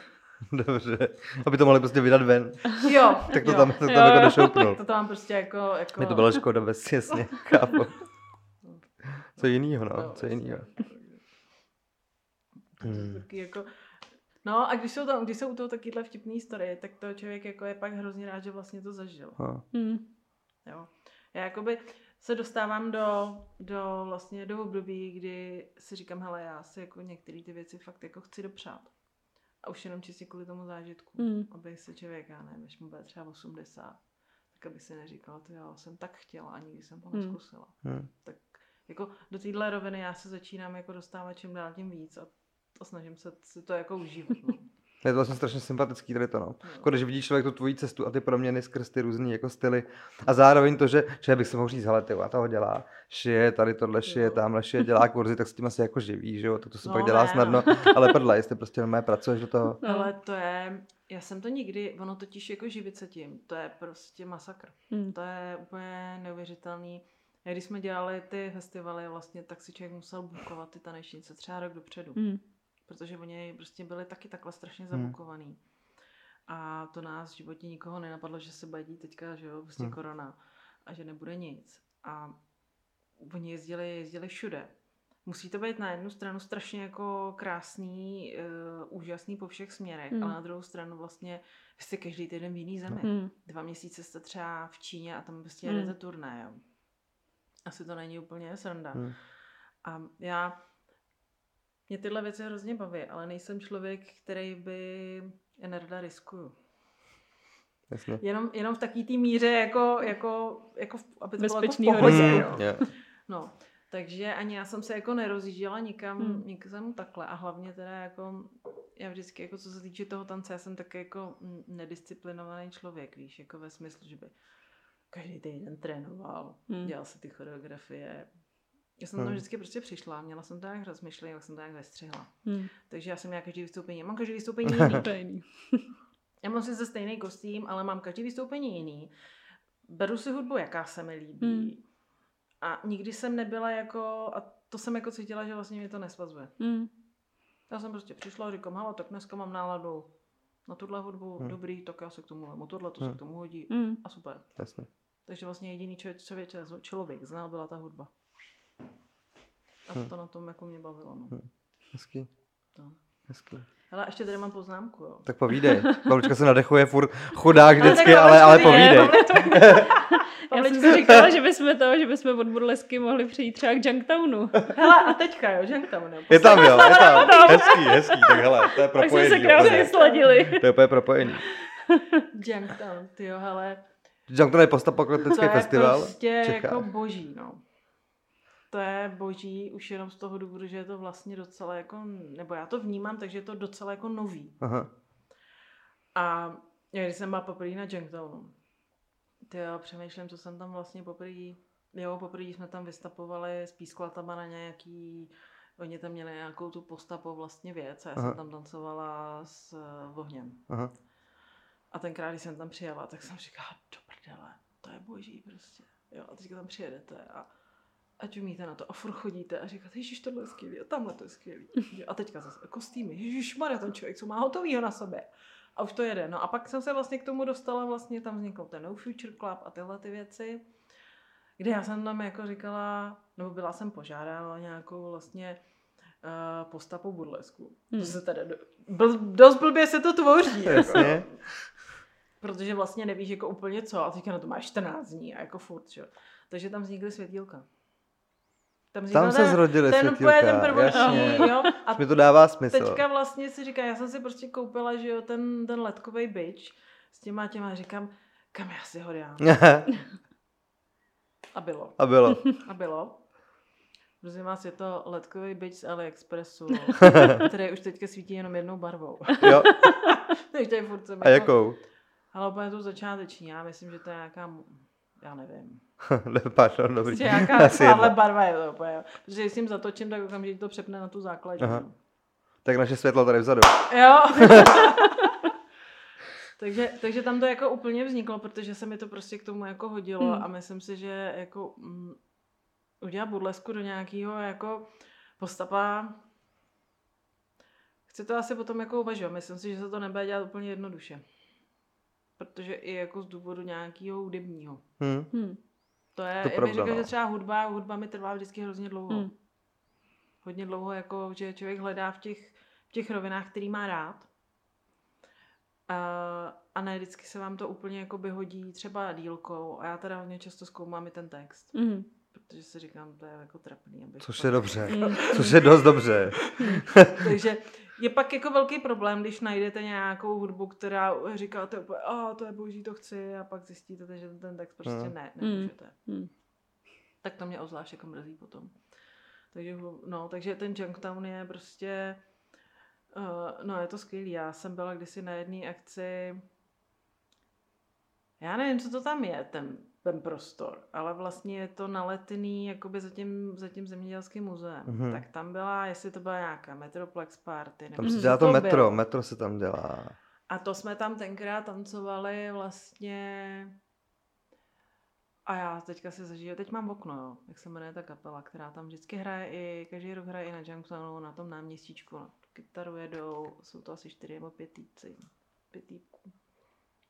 dobře. Aby to mohli prostě vydat ven. Jo, Tak to jo. tam, to tam Jo, jako jo. došoupnul. To tam prostě jako... jako... Mě to bylo škoda, bez jasně, chápu. Co jinýho, no, Jo, co jinýho. Hmm. Hmm. Jako... No a když jsou, tam, když jsou u toho takovýhle vtipný story, tak to člověk jako je pak hrozně rád, že vlastně to zažil. No. Mm. Jo. Já jakoby se dostávám do, do vlastně do období, kdy si říkám, hele, já si jako některé ty věci fakt jako chci dopřát. A už jenom čistě kvůli tomu zážitku. Mm. Aby se člověk, já nevím, když mu bude třeba 80, tak aby si neříkal, to já jsem tak chtěla a nikdy jsem to Hmm. neskusila. Hm. Tak jako do téhle roviny já se začínám jako dostávat čím dál tím víc a, a snažím se si to jako užívat. No. Je to vlastně strašně sympatický tady to, no. Jako když vidí člověk tu tvoji cestu a ty proměny skrz ty různý jako styly. A zároveň to, že, že bych si mohl říct, hele, ty a toho dělá, šije, tady tohle šije, tamhle šije, dělá kurzy, tak s tím asi jako živí, že jo, tak to se No, pak dělá ne, snadno, ale prdla, jestli prostě normálně pracuješ do toho. No. Ale to je, já jsem to nikdy, ono totiž jako živit se tím, to je prostě masakr. Mm. To je úplně neuvěřitelný. Když jsme dělali ty festivaly vlastně, tak si člověk musel bukovat ty tanečnice třeba rok dopředu. Mm. Protože oni prostě byli taky takhle strašně Hmm. zabukovaný. A to nás v životě nikoho nenapadlo, že se bude dít teďka, že jo, prostě Hmm. korona a že nebude nic. A oni jezdili, jezdili všude. Musí to být na jednu stranu strašně jako krásný, uh, úžasný po všech směrech, Hmm. ale na druhou stranu vlastně jste každý týden v jiný zemi. Mm. Dva měsíce jste třeba v Číně a tam prostě Hmm. jedete turné, jo. Asi to není úplně sranda. Hm. A já, mě tyhle věci hrozně baví, ale nejsem člověk, který by nerada riskuju. Jasně. Jenom, jenom v taký té míře, jako, jako, jako v- aby to bylo jako v pohodě. Hm, jo. No, takže ani já jsem se jako nerozjížděla nikam, Hmm. nikam takhle a hlavně teda jako, já vždycky jako co se týče toho tance, já jsem taky jako mm, nedisciplinovaný člověk, víš, jako ve smyslu, že by každý týden trénoval, hmm. dělal si ty choreografie. Já jsem Hmm. tam vždycky prostě přišla, měla jsem to jak rozmyšlené, jak jsem to jak vystřihla. Mm. Takže já jsem měla každý vystoupení, já mám každý vystoupení jiný. Já mám sice stejný kostým, ale mám každý vystoupení jiný. Beru si hudbu, jaká se mi líbí. Hmm. A nikdy jsem nebyla jako, a to jsem jako cítila, že vlastně mě to nesvazuje. Mm. Já jsem prostě přišla a říkám, hele, tak dneska mám náladu na tuhle hudbu, Hmm. hmm. dobrý, tak já se k tomu lemu tohle, to se Hmm. k tomu hodí. Mm. A super. Jasně. Takže vlastně jediný člověk, člověk, člověk znal byla ta hudba. A Hmm. to na tom jako mě bavilo. No. Hmm. Hezký. To. Hezký. Hele, a ještě tady mám poznámku, jo. Tak povídej. Pavlička se nadechuje furt chudák Ale vždycky, ale, ale Pavlička povídej. je- Já jsem si říkala, že bychom to, že bychom od burlesky mohli přejít třeba k Junktownu. Hele, a teďka, jo, Junktown, jo. Je tam, jo, je tam. Hezký, hezký, tak hele, to je Tak jsme propojený. se krásně sladili. To je úplně propojený. Junktown, ty jo, hele. Junktown je To postapokalyptický je festival. prostě v Čechách. jako boží, no. To je boží už jenom z toho důvodu, že je to vlastně docela jako, nebo já to vnímám, takže je to docela jako nový. Aha. A já když jsem byla poprvé na Junktownu, ty jo, přemýšlím, co jsem tam vlastně poprvé, jo, poprvé jsme tam vystapovali s písklatama na nějaký, oni tam měli nějakou tu postapo vlastně věc a já Aha. jsem tam tancovala s uh, ohněm. Aha. A tenkrát, když jsem tam přijela, tak jsem říkala, do prdele, to je boží prostě. Jo, a teďka tam přijedete a ať umíte na to a furt chodíte a říkáte, ježiš, tohle je skvělý a tamhle to je skvělý. A teďka zase kostýmy, ježiš, ten člověk, co má hotovýho na sobě. A už to jede. No a pak jsem se vlastně k tomu dostala, vlastně tam vznikl ten No Future Club a tyhle ty věci, kde já jsem tam jako říkala, nebo byla jsem požádána nějakou vlastně uh, postavu burlesku. Hmm. To se teda, do, bl, dost blbě se to tvoří. Jako, Jasně. protože vlastně nevíš jako úplně co a teďka na to máš 14 dní a jako furt, že? jo. Takže tam vznikly světílka. Tam, Tam se zrodily ten, úplně ten jasně. jo. A Mi to dává smysl. teďka vlastně si říká, já jsem si prostě koupila, že jo, ten, ten ledkový bič s těma těma, říkám, kam já si ho dám. A bylo. A bylo. A bylo. Prosím vás, je to ledkový bič z AliExpressu, který už teďka svítí jenom jednou barvou. Jo. Takže to je furt A jako, jakou? ale úplně tu začáteční, já myslím, že to je nějaká, já nevím. Ne, Pardon, dobrý. Prostě nějaká Asi barva je to úplně. jo. Protože když s tím zatočím, tak okamžitě to přepne na tu základní. Aha. Tak naše světlo tady vzadu. Jo. takže, takže tam to jako úplně vzniklo, protože se mi to prostě k tomu jako hodilo Hmm. a myslím si, že jako mm, udělat burlesku do nějakého jako postapa chci to asi potom jako uvažovat. Myslím si, že se to nebude dělat úplně jednoduše. Protože i jako z důvodu nějakého hudebního. Hm. Hmm. To je, To já bych pravda, řekla, no. že třeba hudba, hudba mi trvá vždycky hrozně dlouho. Hmm. Hodně dlouho, jako, že člověk hledá v těch, v těch rovinách, který má rád. A, a ne vždycky se vám to úplně jako by hodí třeba dílkou. A já teda hodně často zkoumám i ten text. Hmm. Protože si říkám, to je jako trapný. Abych Což je dobře. Hmm. Což je dost dobře. Takže je pak jako velký problém, když najdete nějakou hudbu, která říkáte úplně, a to je boží, to chci, a pak zjistíte, že ten text prostě Hmm. ne, nemůžete. Hmm. tak to mě ozvlášť jako mrzí potom. Takže, no, takže ten Junktown je prostě, uh, no je to skvělý. Já jsem byla kdysi na jedné akci, já nevím, co to tam je, ten, ten prostor, ale vlastně je to naletný jakoby za tím, za tím zemědělským muzeem. Mhm. Tak tam byla, jestli to byla nějaká Metroplex party, nebo Tam se dělá to bylo. metro. Metro se tam dělá. A to jsme tam tenkrát tancovali vlastně a já teďka si zažiju, teď mám okno, jo, jak se jmenuje ta kapela, která tam vždycky hraje i, každý rok hraje i na Junktownu, na tom náměstíčku, na kytaru jedou, jsou to asi čtyři nebo pět týpci, pět týpků.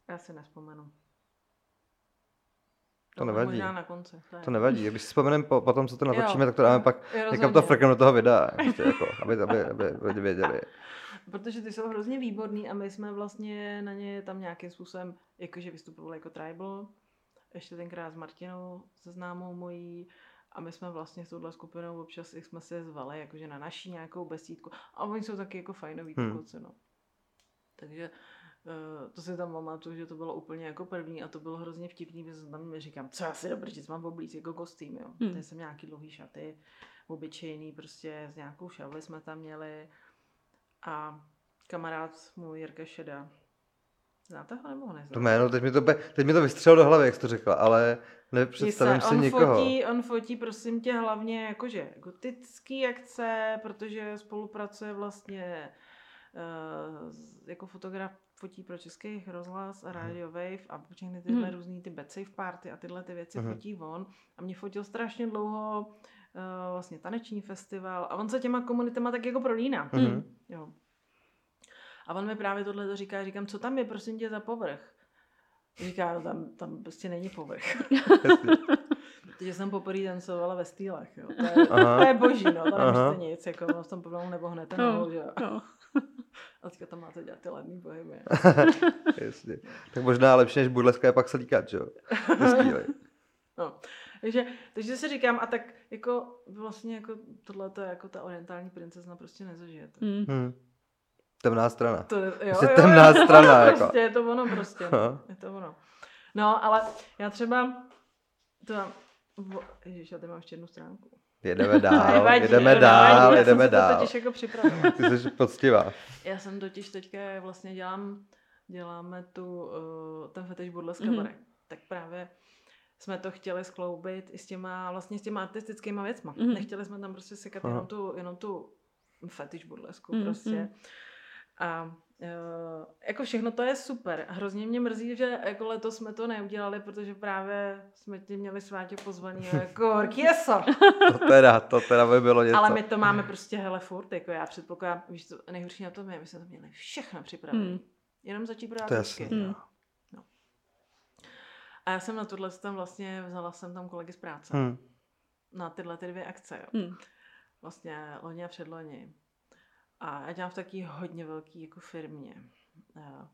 Já si nespomenu. To nevadí. Možná na konci. je To nevadí. Když si vzpomeneme po, potom, co to natočíme, Jo. tak to dáme pak někam to frknem do toho videa. Ještě jako, aby, aby, aby, lidi věděli. Protože ty jsou hrozně výborný a my jsme vlastně na ně tam nějakým způsobem, jakože vystupovali jako tribal, ještě tenkrát s Martinou, se známou mojí, a my jsme vlastně s touhle skupinou občas jak jsme si je zvali, jakože na naší nějakou besídku. A oni jsou taky jako fajnoví Hmm. kluci, no. Takže to si tam pamatuju, že to bylo úplně jako první a to bylo hrozně vtipný, protože jsem tam říkám, co já si dobrý, že mám oblíc jako kostým, jo. Hmm. Tady jsem nějaký dlouhý šaty, obyčejný, prostě s nějakou šavli jsme tam měli a kamarád můj Jirka Šeda. Znáte ho nebo ho neznáte? To jméno, teď mi to, be- teď mi to vystřelilo do hlavy, jak jsi to řekla, ale nepředstavím se- si on nikoho. Fotí, on fotí, prosím tě, hlavně jakože gotický akce, protože spolupracuje vlastně uh, jako fotograf fotí pro český rozhlas a Radio Wave a všechny tyhle Mhm. různý ty Bad Safe Party a tyhle ty věci Mhm. fotí on. A mě fotil strašně dlouho uh, vlastně taneční festival a on se těma komunitama tak jako prolíná. Mhm. Jo. A on mi právě tohle to říká, říkám, co tam je, prosím tě, za povrch? Říká, no tam, tam prostě není povrch. Protože jsem poprvé tancovala ve stýlech, jo. To je, Aha. to je boží, no, to Aha. nevíte nic, jako ono v tom pomalu nebo hned ten No, no, že jo. no. A teďka tam máte dělat ty ledný pohyby. Jasně. Tak možná lepší než burleska je pak se líkat, že jo? No. Takže, takže si říkám, a tak jako vlastně jako tohle to je jako ta orientální princezna prostě nezažijete. Hmm. Hm. Temná strana. To, jo, Prostě jo, temná je to strana, ono jako. Prostě, je to ono prostě. No. Je to ono. No, ale já třeba, to, ježiš, já tady mám ještě jednu stránku. Jedeme dál, Nevadí, jedeme dál, nevadí, jedeme já jsem se to dál. totiž jako připravila. Ty jsi poctivá. Já jsem totiž teďka vlastně dělám, děláme tu, uh, ten fetiš burleska Mhm. mm-hmm. tak právě jsme to chtěli skloubit i s těma, vlastně s těma artistickýma věcma. Mhm. Mm-hmm. Nechtěli jsme tam prostě sekat Aha. jenom tu, jenom tu fetiš burlesku Mhm, prostě. mhm. A jako všechno to je super. Hrozně mě mrzí, že jako letos jsme to neudělali, protože právě jsme ti měli svátě pozvaný jako orkieso. To teda, to teda by bylo něco. Ale my to máme prostě hele furt, jako já předpokládám, víš co, nejhorší na tom je, my jsme to měli všechno připravené. Hmm. Jenom začít brát To jasný. Hmm. A já jsem na tohle tam vlastně vzala jsem tam kolegy z práce. Hm. Na tyhle ty dvě akce, jo. Hmm. Vlastně loni a předloni. A já dělám v taky hodně velký jako firmě. eh,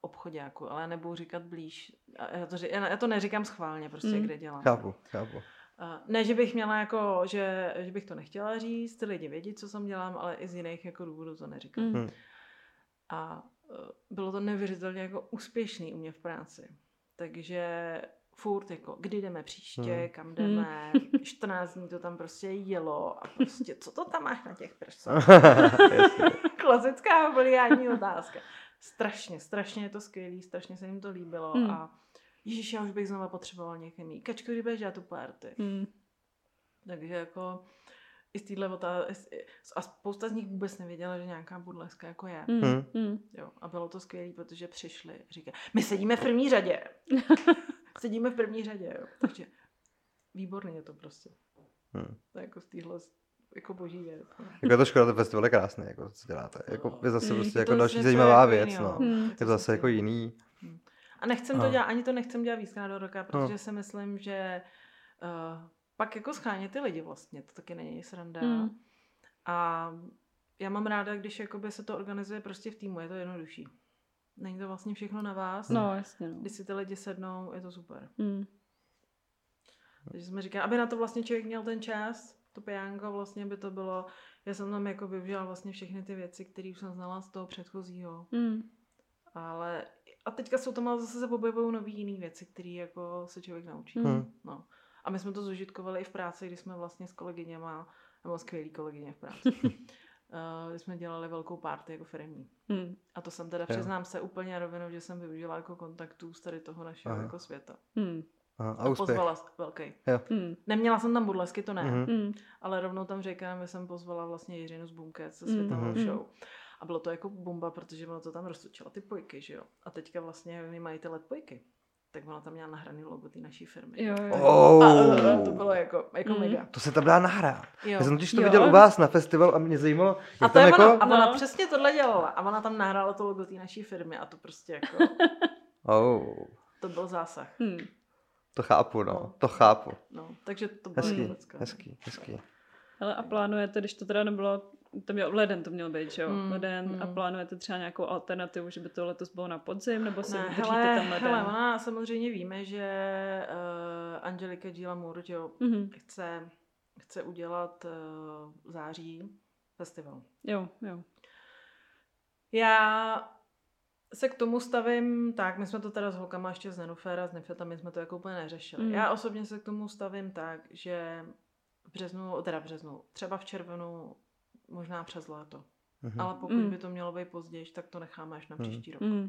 obchodáku, ale nebudu říkat blíž. Já to, já to neříkám schválně, prostě, Hmm. kde dělám. Chápu, chápu. A Ne, že bych měla jako, že, že bych to nechtěla říct, ty lidi vědí, co jsem dělám, ale i z jiných jako důvodů to neříkám. Hmm. A eh, bylo to neuvěřitelně jako úspěšný u mě v práci. Takže furt jako, kdy jdeme příště, Hmm. kam jdeme, 14 dní to tam prostě jelo a prostě, co to tam máš na těch prsách? Jasně. Klasická obliání otázka. Strašně, strašně je to skvělý, strašně se jim to líbilo Hmm. a Ježíš, já už bych znova potřeboval někam jít. Kačko, kdy budeš dělat tu party? Hmm. Takže jako i z téhle otázky, a spousta z nich vůbec nevěděla, že nějaká burleska jako je. Hmm. Hmm. Hmm. Jo, a bylo to skvělé, protože přišli, říkají, my sedíme v první řadě. sedíme v první řadě, jo. Takže výborný je to prostě. Hm. To je jako z téhle jako boží věc. no. Jako je to škoda, ten festival je krásný, jako co děláte. Jako je zase Hmm. prostě jako to další zajímavá jako věc, jinýho, no. Hmm. Je to zase jako jiný. A nechcem to Aha. dělat, ani to nechcem dělat víckrát do roka, protože No. si myslím, že uh, pak jako schánět ty lidi vlastně, to taky není sranda. Hmm. A já mám ráda, když jakoby se to organizuje prostě v týmu, je to jednodušší. Není to vlastně všechno na vás. No, jasně, no. Když si ty lidi sednou, je to super. Hmm. Takže jsme říkali, aby na to vlastně člověk měl ten čas, to pijánko vlastně by to bylo, já jsem tam jako využila vlastně všechny ty věci, které už jsem znala z toho předchozího. Hmm. Ale a teďka jsou tam ale zase se objevují nový jiný věci, které jako se člověk naučí. Hmm. No. A my jsme to zužitkovali i v práci, kdy jsme vlastně s kolegyněma, nebo skvělý kolegyně v práci, uh, jsme dělali velkou party jako firmní. Hmm. A to jsem teda, Jo. přiznám se úplně rovnou, že jsem využila jako kontaktů z tady toho našeho Aha. jako světa. Hmm. Aha, A, a úspěch. pozvala velký. Hmm. Neměla jsem tam burlesky, to ne, Mhm. Hmm. ale rovnou tam říkám, že jsem pozvala vlastně Jiřinu z Bunket se světovou Mhm. show. A bylo to jako bomba, protože ono to tam roztočilo ty pojky, že jo. A teďka vlastně oni mají ty let pojky. Tak ona tam měla nahraný logo té naší firmy. Jo, jo. Oh. A, a, to bylo jako, jako Mhm. mega. To se tam dá nahrát. Jo. Já jsem totiž to Jo. viděl u vás na festivalu a mě zajímalo, A jak to tam je jako... ona. A ona No. přesně tohle dělala. A ona tam nahrála to logo té naší firmy a to prostě jako, Oh, to byl zásah. Hmm. to chápu, no. No. To chápu. No, takže to bylo Hezký, hezký, hezký. Ale a plánujete, když to teda nebylo, to měl leden to měl být, že jo? Mm, leden a mm. plánujete třeba nějakou alternativu, že by to letos bylo na podzim, nebo si Ne, držíte hele, ten leden? hele, ona samozřejmě víme, že uh, Angelika Gila Moore, že jo, Mhm. chce, chce udělat uh, září festival. Jo, jo. Já se k tomu stavím tak, my jsme to teda s holkama ještě z Nenufera, s Nifetami jsme to jako úplně neřešili. Mm. Já osobně se k tomu stavím tak, že v březnu, teda v březnu, třeba v červenu, možná přes léto. Mhm. Ale pokud Mm. by to mělo být později, tak to necháme až na Mm. příští rok. Mm.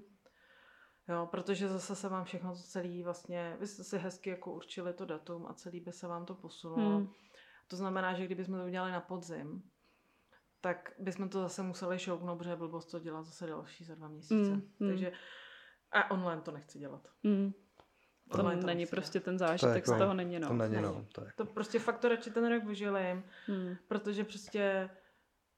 Jo, protože zase se vám všechno to celý vlastně, vy jste si hezky jako určili to datum a celý by se vám to posunulo. Mm. To znamená, že kdybychom to udělali na podzim, tak bychom to zase museli šoupnout, protože blbost to dělat zase další za dva měsíce. Mm. Takže a online to nechci dělat. Mm. To to není nechci prostě ten zážitek jako- z toho není, no. To není, Není. no. To je To prostě fakt to radši ten rok vyžilím, Mm. protože prostě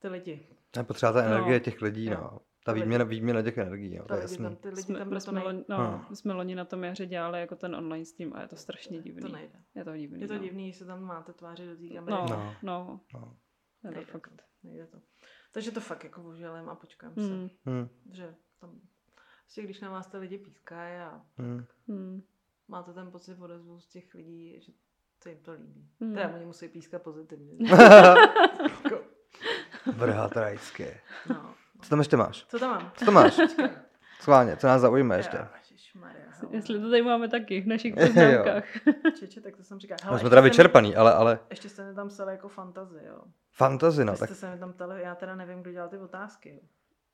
ty lidi, Je potřeba ta No. energie těch lidí, Jo. no. Ta výměna, výměna těch energií, no, ty to je lidi, tam, jasný. ty lidi Jsme, tam my, to, jsme, nej, loni, no, Hmm. my jsme loni na tom jaře dělali jako ten online stream a je to strašně divný. to nejde. Je to divný. Je to no. divný, že se tam máte tváři do té kamery. No, No. no, No. je to Nejde fakt. to, nejde to. Takže to fakt jako vyžilím a počkám se. Mm. Hm, Že tam, prostě když na vás ty lidi pískají a hm. Mm. máte ten pocit odezvu z těch lidí, že se jim to líbí. Mm. Teda oni musí pískat pozitivně. Jako, Vrhat rajské. no. Co tam ještě máš? Co tam mám? Co tam máš? Schválně, co nás zaujme ještě? Jo. Jestli to tady máme taky v našich poznámkách. Čeče, tak to jsem říkal. No, jsme teda vyčerpaný, ale, ale Ještě jste mi tam psali jako fantazy, jo. fantazy, no, Vy tak jste se mi tam ptali, já teda nevím, kdo dělal ty otázky. Jo.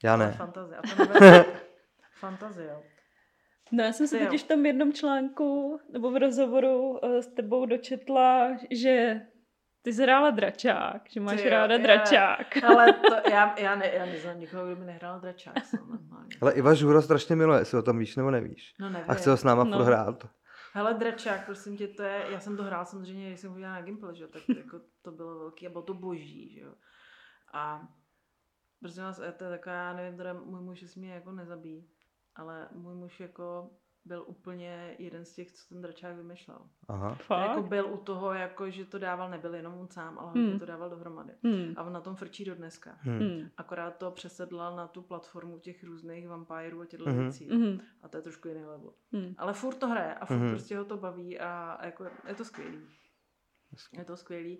já ne. Fantazy. A to nevím. fantazy, jo. No já jsem se totiž v tom jednom článku nebo v rozhovoru eh, s tebou dočetla, že ty jsi hrála dračák, že máš Ty jo, ráda já- dračák. Ale to, já, já, ne, já neznám nikoho, kdo by nehrál dračák. Ale Iva Žuro strašně miluje, jestli o tom víš nebo nevíš. No nevím. A chce ho s náma No. furt hrát. Hele, dračák, prosím tě, to je, já jsem to hrál samozřejmě, když jsem chodila na Gimple, že jo, tak jako to bylo velký a bylo to boží, že jo. A prosím vás, to je taková, já nevím, teda můj muž jestli mě jako nezabíjí, ale můj muž jako byl úplně jeden z těch, co ten dračák vymýšlel. Aha. Jako Fakt? byl u toho, jako, že to dával, nebyl jenom on sám, ale Hmm. hmm. to dával dohromady. Hmm. A on na tom frčí do dneska. Hm. Hmm. Akorát to přesedlal na tu platformu těch různých vampírů a těchto mm-hmm. věcí. Mhm. A to je trošku jiný level. Hmm. Ale furt to hraje a furt mm-hmm. prostě ho to baví a jako je to skvělý. Je to skvělý.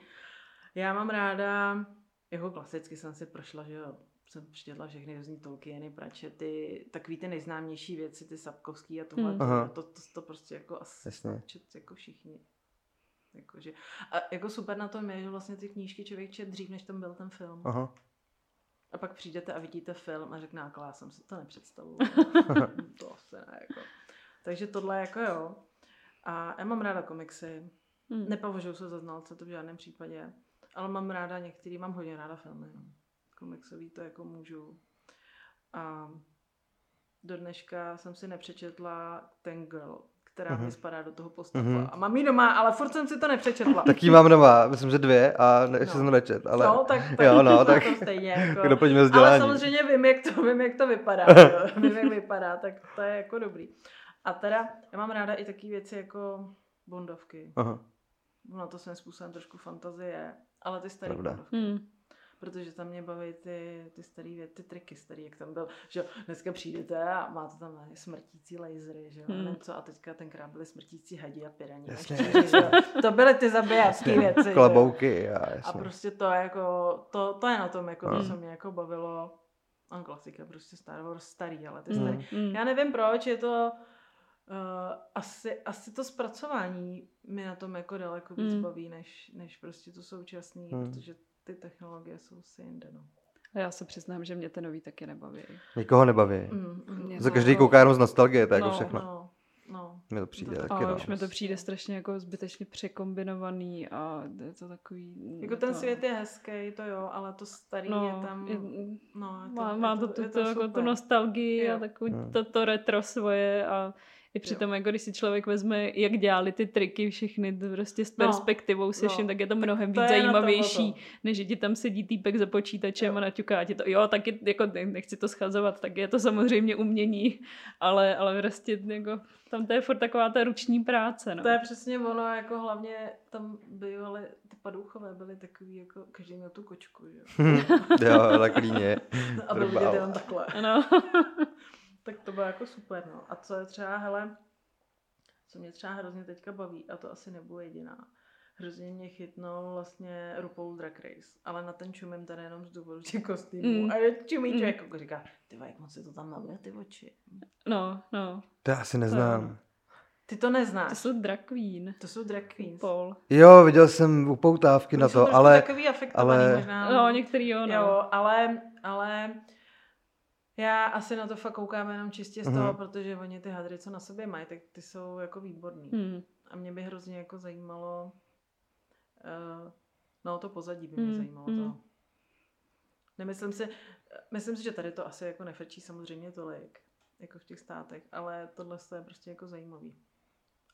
Já mám ráda, jako klasicky jsem si prošla, že jo, jsem přečetla všechny různý Tolkieny, Pratchety, takový ty nejznámější věci, ty Sapkovský a tohle, Hmm. to, to, to, prostě jako asi Jasně. čet jako všichni. Jakože, a jako super na tom je, že vlastně ty knížky člověk čet dřív, než tam byl ten film. Aha. A pak přijdete a vidíte film a řekne, jako já jsem si to nepředstavoval. to asi ne, jako. Takže tohle jako jo. A já mám ráda komiksy. Hmm. Nepovažuji se za znalce, to v žádném případě. Ale mám ráda některý, mám hodně ráda filmy. No. Komiksový to jako můžu. A do dneška jsem si nepřečetla ten girl, která Mhm. mi spadá do toho postavu. Mhm. A mám ji doma, ale furt jsem si to nepřečetla. Taky mám doma, myslím, že dvě a ne, ještě No. jsem nečet, ale No, tak, tak jo, no, to tak to stejně. Jako. doplňme Ale vzdělání. samozřejmě vím jak, to, vím, jak to vypadá. jo. vím, jak vypadá, tak to je jako dobrý. A teda, já mám ráda i takové věci jako bondovky. Aha, Na to svým způsobem trošku fantazie, ale ty staré bondovky. Hmm. Protože tam mě baví ty, ty staré věci, ty triky starý, jak tam byl, že dneska přijdete a máte tam smrtící lasery, že jo, Hmm. hmm. nevím co, a teďka tenkrát byly smrtící hadi a piraní. Jasně. štěři, že jo. To byly ty zabijácké věci. klobouky a A prostě to je jako, to, to je na tom, jako to, Hmm. co mě jako bavilo. A klasika, prostě Star Wars starý, ale ty Hmm. starý. Hmm. Já nevím proč, je to uh, asi, asi to zpracování mi na tom jako daleko víc Hmm. baví, než, než prostě to současný, Hmm. protože ty technologie jsou si jinde, no. A já se přiznám, že mě ty nový taky nebaví. Nikoho nebaví. Mm, mm, Za to každý jako- kouká jenom z nostalgie, to je jako No, všechno. No, no. Mně to přijde No, taky, Ale no. už mi to přijde strašně jako zbytečně překombinovaný a je to takový... Jako ten to... svět je hezký, to jo, ale to starý no, je tam... Je, no, je má, je má to, to, je to, jako tu nostalgii Jo. a takový Hmm. to, to retro svoje a i přitom, jako když si člověk vezme, jak dělali ty triky všechny, to prostě s No, perspektivou se no. vším, tak je to mnohem to víc na tom zajímavější, o tom. než že ti tam sedí týpek za počítačem Jo. a naťuká ti to. Jo, taky jako ne- nechci to schazovat, tak je to samozřejmě umění, ale, ale prostě jako, tam to je furt taková ta ruční práce. No. To je přesně ono, jako hlavně tam bývaly, ty padouchové byly takový, jako každý měl tu kočku, že jo. jo, tak líně. A byl vidět jenom takhle. Ano. Tak to bylo jako super, no. A co je třeba, hele, co mě třeba hrozně teďka baví, a to asi nebudu jediná, hrozně mě chytnul vlastně RuPaul Drag Race, ale na ten čumím tady jenom z důvodu těch kostýmů. Mm. Mm. A je čumí Mm. člověk jako říká, ty jak moc si to tam maluje ty oči. no, no. To já asi neznám. Ty to neznáš. To jsou drag queen. to jsou drag queens. Paul. Jo, viděl jsem upoutávky na Oni jsou to, ale takový afektovaný ale- možná. No, některý jo, no. Jo, ale, ale já asi na to fakt koukám jenom čistě z toho, Mhm. protože oni ty hadry, co na sobě mají, tak ty jsou jako výborný. Hmm. A mě by hrozně jako zajímalo, uh, no to pozadí by mě Hmm, zajímalo hmm. to. Nemyslím si, myslím si, že tady to asi jako nefrčí samozřejmě tolik, jako v těch státech, ale tohle je prostě jako zajímavý.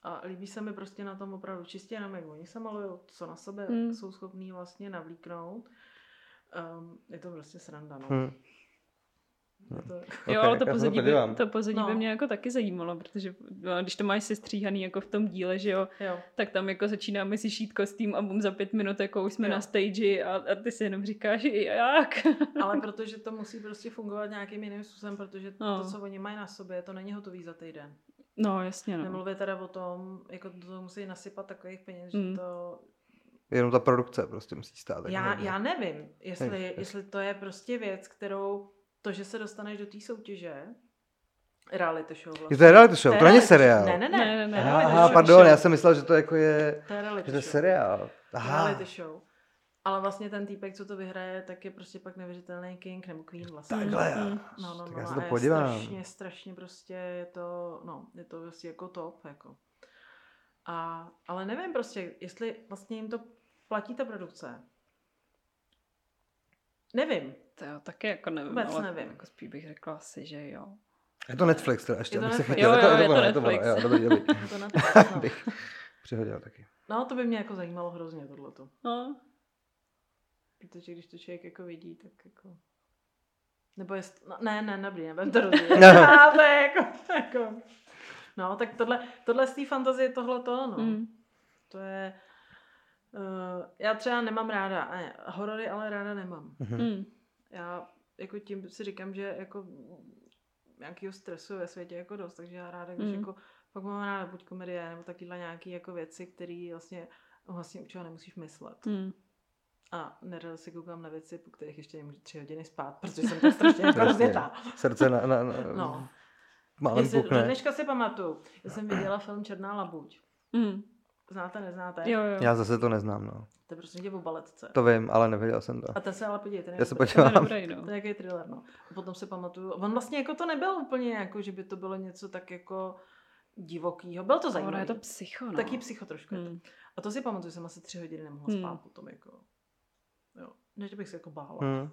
A líbí se mi prostě na tom opravdu čistě jenom, jak oni se malují, co na sebe Hmm. jsou schopní vlastně navlíknout. Um, je to prostě sranda, no. hm, Je to, Jo, Ok, ale to pozadí, by, to pozadí No. by mě jako taky zajímalo, protože no, když to máš sestříhaný jako v tom díle, že jo, jo. tak tam jako začínáme si šít kostým a bum za pět minut jako už jsme Jo. na stage a, a ty si jenom říkáš, jak? Ale protože to musí prostě fungovat nějakým jiným způsobem, protože No. to, co oni mají na sobě, to není hotový za týden. No, jasně, no. Nemluvě teda o tom, jako to musí nasypat takových peněz, Mm. že to... jenom ta produkce prostě musí stát. tak Já, já nevím, jestli, Hej, jestli to je prostě věc, kterou to, že se dostaneš do té soutěže Reality show Je vlastně. to je reality show, to není reality seriál. Ne, ne, ne. Ne, ne, ne. Aha, show. pardon, já jsem myslel, že to jako je, To je reality že to je show. seriál. Aha. Reality show. Ale vlastně ten týpek, co to vyhraje, tak je prostě pak nevěřitelný king nebo queen vlastně. Takhle, Mm, jo. mm. No, no, Tak no, já se a to je podívám. Strašně, strašně prostě je to, no, je to vlastně jako top, jako. A, ale nevím prostě, jestli vlastně jim to platí ta produkce. Nevím. To jo, taky jako nevím, Vůbec ale nevím. jako spíš bych řekla asi, že jo. Je to Netflix teda ještě, Je to abych se Netflix. chytil. Jo, jo, to, je to Netflix. Jo, dobrý, dobrý. Je to to, no. Bych přihodil taky. no, to by mě jako zajímalo hrozně tohleto. No, Protože když to člověk jako vidí, tak jako... Nebo jest... No, ne, ne, dobrý, nebudem to rozvíjet. Ne. A to je jako, jako... No, tak tohle, tohle z té fantazie tohle to, no. mm. To je... Uh, já třeba nemám ráda, ne, horory ale ráda nemám. Mhm. Mm. Já jako tím si říkám, že jako nějakého stresu ve světě jako dost, takže já ráda, když Mm. jako fakt mám ráda buď komedie, nebo takyhle nějaký jako věci, které vlastně vlastně u čeho nemusíš myslet. Mm. A nerada se koukám na věci, po kterých ještě nemůžu tři hodiny spát, protože jsem tak strašně jako rozjetá. Srdce na, na, na No. málem Jestli, pukne. dneška si pamatuju, já jsem viděla film Černá labuť. Mm. Znáte, neznáte? Jo, jo. Já zase to neznám, no. To je prostě tě o baletce. To vím, ale neviděl jsem to. A ten se ale podívejte. ten je Já se dobrý. To je podívám. dobrý, no. To je jaký thriller, no. A potom si pamatuju, on vlastně jako to nebyl úplně jako, že by to bylo něco tak jako divokýho. Byl to Ono zajímavé. je to psycho, no. Taky psycho trošku. Mm. Mm. A to si pamatuju, jsem asi tři hodiny nemohla Hmm. spát potom jako. Jo. Ne, že bych se jako bála. Hmm.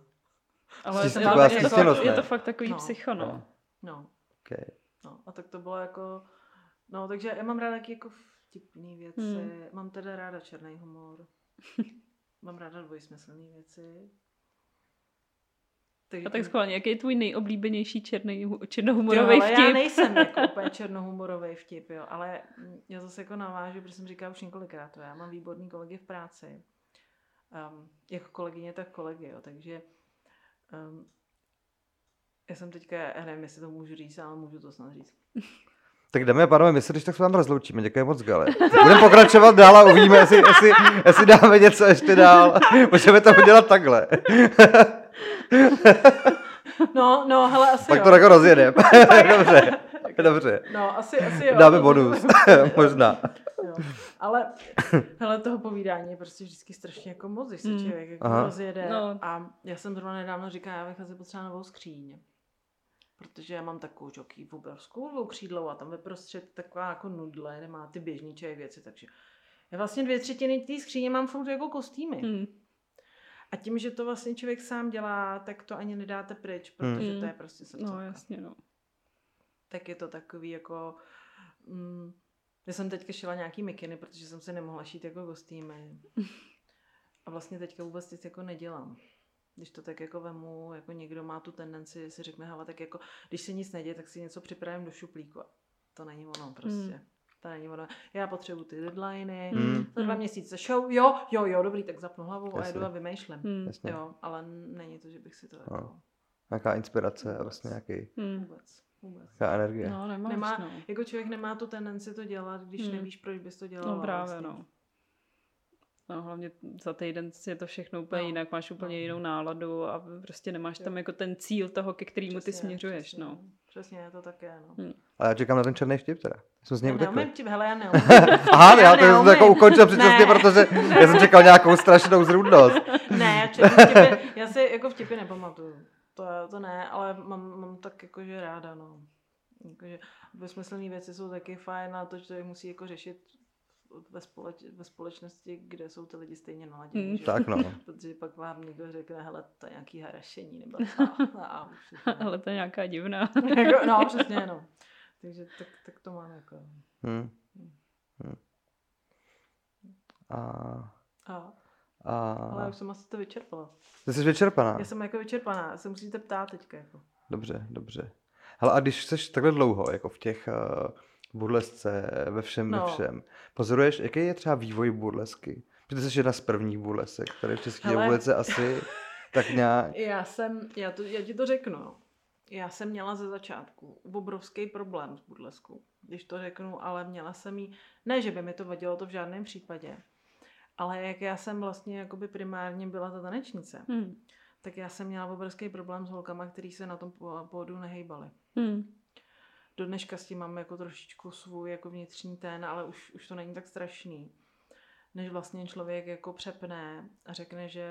Ale Jsi je to, to, stístěnost, je to fakt takový No. psycho, no. No. Okay. No, a tak to bylo jako, no, takže já mám ráda taky jako vtipný věci, Hmm. mám teda ráda černý humor, mám ráda dvojsmyslné věci. Takže A tak schválně, jaký je tvůj nejoblíbenější černý, hu- Ty jo, černohumorový ale vtip? já nejsem jako úplně černohumorový vtip, jo, ale já zase jako navážu, protože jsem říkala už několikrát, to já mám výborný kolegy v práci, um, jako kolegyně, tak kolegy, jo, takže um, já jsem teďka, já nevím, jestli to můžu říct, ale můžu to snad říct. Tak dámy a pánové, my se když tak s vámi rozloučíme. Děkuji moc, Gale. Budeme pokračovat dál a uvidíme, jestli, jestli, jestli dáme něco ještě dál. Můžeme to udělat takhle. No, no, hele, asi Pak jo. to jako rozjedeme. Dobře. Dobře. No, asi, asi jo. Dáme bonus. Možná. Jo. Ale hele, toho povídání je prostě vždycky strašně jako moc, když se Mm. člověk jako Aha. rozjede. No. A já jsem zrovna nedávno říkala, já bych asi potřeba novou skříň. Protože já mám takovou žoký obrovskou dvoukřídlou a tam ve prostřed taková jako nudle, nemá ty běžný čaj věci, takže já vlastně dvě třetiny té skříně mám furt jako kostýmy. Mm. A tím, že to vlastně člověk sám dělá, tak to ani nedáte pryč, protože Hmm. to je prostě srdcovka. No, jasně, no. tak je to takový jako... Mm, já jsem teďka šila nějaký mikiny, protože jsem si nemohla šít jako kostýmy. A vlastně teďka vůbec nic jako nedělám. Když to tak jako vemu, jako někdo má tu tendenci, si řekne, hele, tak jako, když se nic neděje, tak si něco připravím do šuplíku. A To není ono prostě. Mm. To není ono. Já potřebuji ty deadliny, Hmm. za dva měsíce show, jo, jo, jo, dobrý, tak zapnu hlavu a Jasně. jedu a vymýšlím. Mm. Jasně. Jo, ale není to, že bych si to jako... No. Nějaká inspirace a vlastně nějaký, Mm. Vůbec, vůbec. nějaká energie. No, nemáš, Nemá, no. jako člověk nemá tu tendenci to dělat, když Hmm. nevíš, proč bys to dělal. No právě, no. No hlavně za týden je to všechno úplně No. jinak, máš úplně No. jinou náladu a prostě nemáš Jo. tam jako ten cíl toho, ke kterému ty Přesně, směřuješ, přesně, no. Přesně, to tak je, no. Hmm. Ale já čekám na ten černý vtip teda. Jsme z něj Já utekli. neumím ti, hele, já neumím. Aha, já, to jsem to neumím. jako ukončil předčasně, protože já jsem čekal nějakou strašnou zrůdnost. ne, já, vtipy, já si jako vtipy nepamatuju. To, to ne, ale mám, mám tak jakože ráda, no. Jakože dvojsmyslné věci jsou taky fajn a to, že člověk musí jako řešit ve, společ, ve společnosti, kde jsou ty lidi stejně naladění. Hmm. že jo? Tak no. Protože pak vám někdo řekne, hele, to je nějaký harašení, nebo a, Ale to je nějaká divná. jako, no, přesně, no. Takže tak, tak to mám jako. Hm. Hm. A, A, a... ale já už jsem asi to vyčerpala. Ty jsi vyčerpaná. Já jsem jako vyčerpaná, se musíte ptát teďka. Jako. Dobře, dobře. Hele, a když jsi takhle dlouho, jako v těch uh, burlesce, ve všem, no. Ve všem, pozoruješ, jaký je třeba vývoj burlesky? Protože jsi jedna z prvních burlesek, které v České Hele. republice asi tak nějak... Já jsem, já, to, já ti to řeknu, no. já jsem měla ze začátku obrovský problém s burleskou, když to řeknu, ale měla jsem jí, ne, že by mi to vadilo to v žádném případě, ale jak já jsem vlastně jakoby primárně byla ta tanečnice, Hmm. tak já jsem měla obrovský problém s holkama, který se na tom pódu nehejbali. Hmm. Do dneška s tím mám jako trošičku svůj jako vnitřní ten, ale už, už to není tak strašný. Než vlastně člověk jako přepne a řekne, že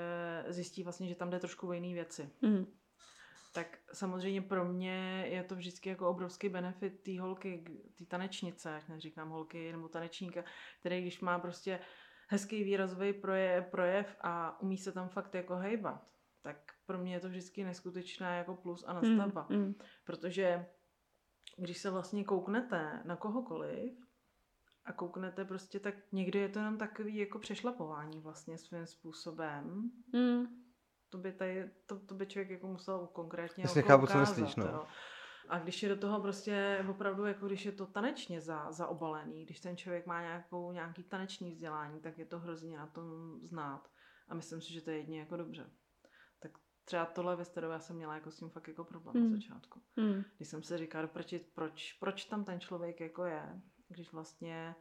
zjistí vlastně, že tam jde trošku o jiné věci. Mm. Tak samozřejmě pro mě je to vždycky jako obrovský benefit té holky, té tanečnice, jak neříkám holky nebo tanečníka, který když má prostě hezký výrazový projev, projev a umí se tam fakt jako hejbat, tak pro mě je to vždycky neskutečná jako plus a nastavba. Mm. Mm. Protože když se vlastně kouknete na kohokoliv a kouknete prostě, tak někdy je to jenom takový jako přešlapování vlastně svým způsobem. Mm. To by, tady, to, to by člověk jako musel konkrétně Jasně, jako chápu, co ukázat, myslíš, no. jo. A když je do toho prostě opravdu, jako když je to tanečně za, zaobalený, když ten člověk má nějakou, nějaký taneční vzdělání, tak je to hrozně na tom znát. A myslím si, že to je jedině jako dobře. Třeba tohle ve já jsem měla jako s tím fakt jako problém Hmm. na začátku. Mm. Když jsem se říkala, proč, proč, proč tam ten člověk jako je, když vlastně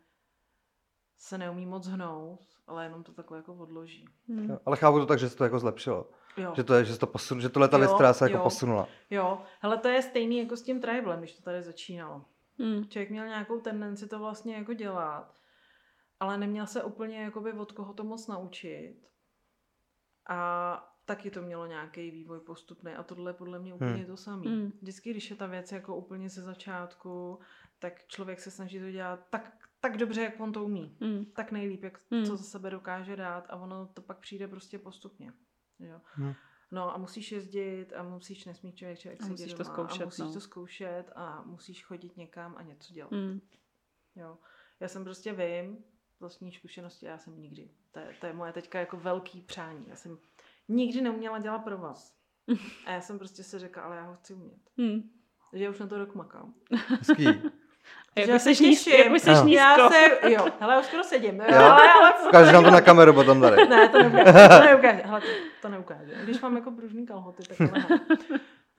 se neumí moc hnout, ale jenom to takhle jako odloží. Mm. Jo, Ale chápu to tak, že se to jako zlepšilo. Jo. Že to je, že, se to posun, že tohle ta věc, Jo, která se jako jo. posunula. Jo, hele, to je stejný jako s tím tribalem, když to tady začínalo. Mm. Člověk měl nějakou tendenci to vlastně jako dělat, ale neměl se úplně jakoby od koho to moc naučit. A taky to mělo nějaký vývoj postupný a tohle je podle mě úplně Hmm. to samé. Hmm. Vždycky, když je ta věc jako úplně ze začátku, tak člověk se snaží to dělat tak, tak dobře, jak on to umí. Mm. Tak nejlíp, jak Hmm. co za sebe dokáže dát a ono to pak přijde prostě postupně. Jo. Hmm. No a musíš jezdit a musíš, nesmí člověk, člověk A musíš to zkoušet, a musíš no. to zkoušet a musíš chodit někam a něco dělat. Mm. Jo. Já jsem prostě vím, vlastní zkušenosti, já jsem nikdy. To je, to je moje teďka jako velký přání. Já jsem nikdy neuměla dělat pro vás. A já jsem prostě si řekla, ale já ho chci umět. Mm. Takže já už na to rok makám. Hezký. A jak já už se seš nízko. Já se, jo, hele, už skoro sedím. Jo, ale, ale Ukážeš nám to na kameru potom tady. Ne, to neukáže. To neukáže. Hele, to. Když mám jako pružný kalhoty, tak.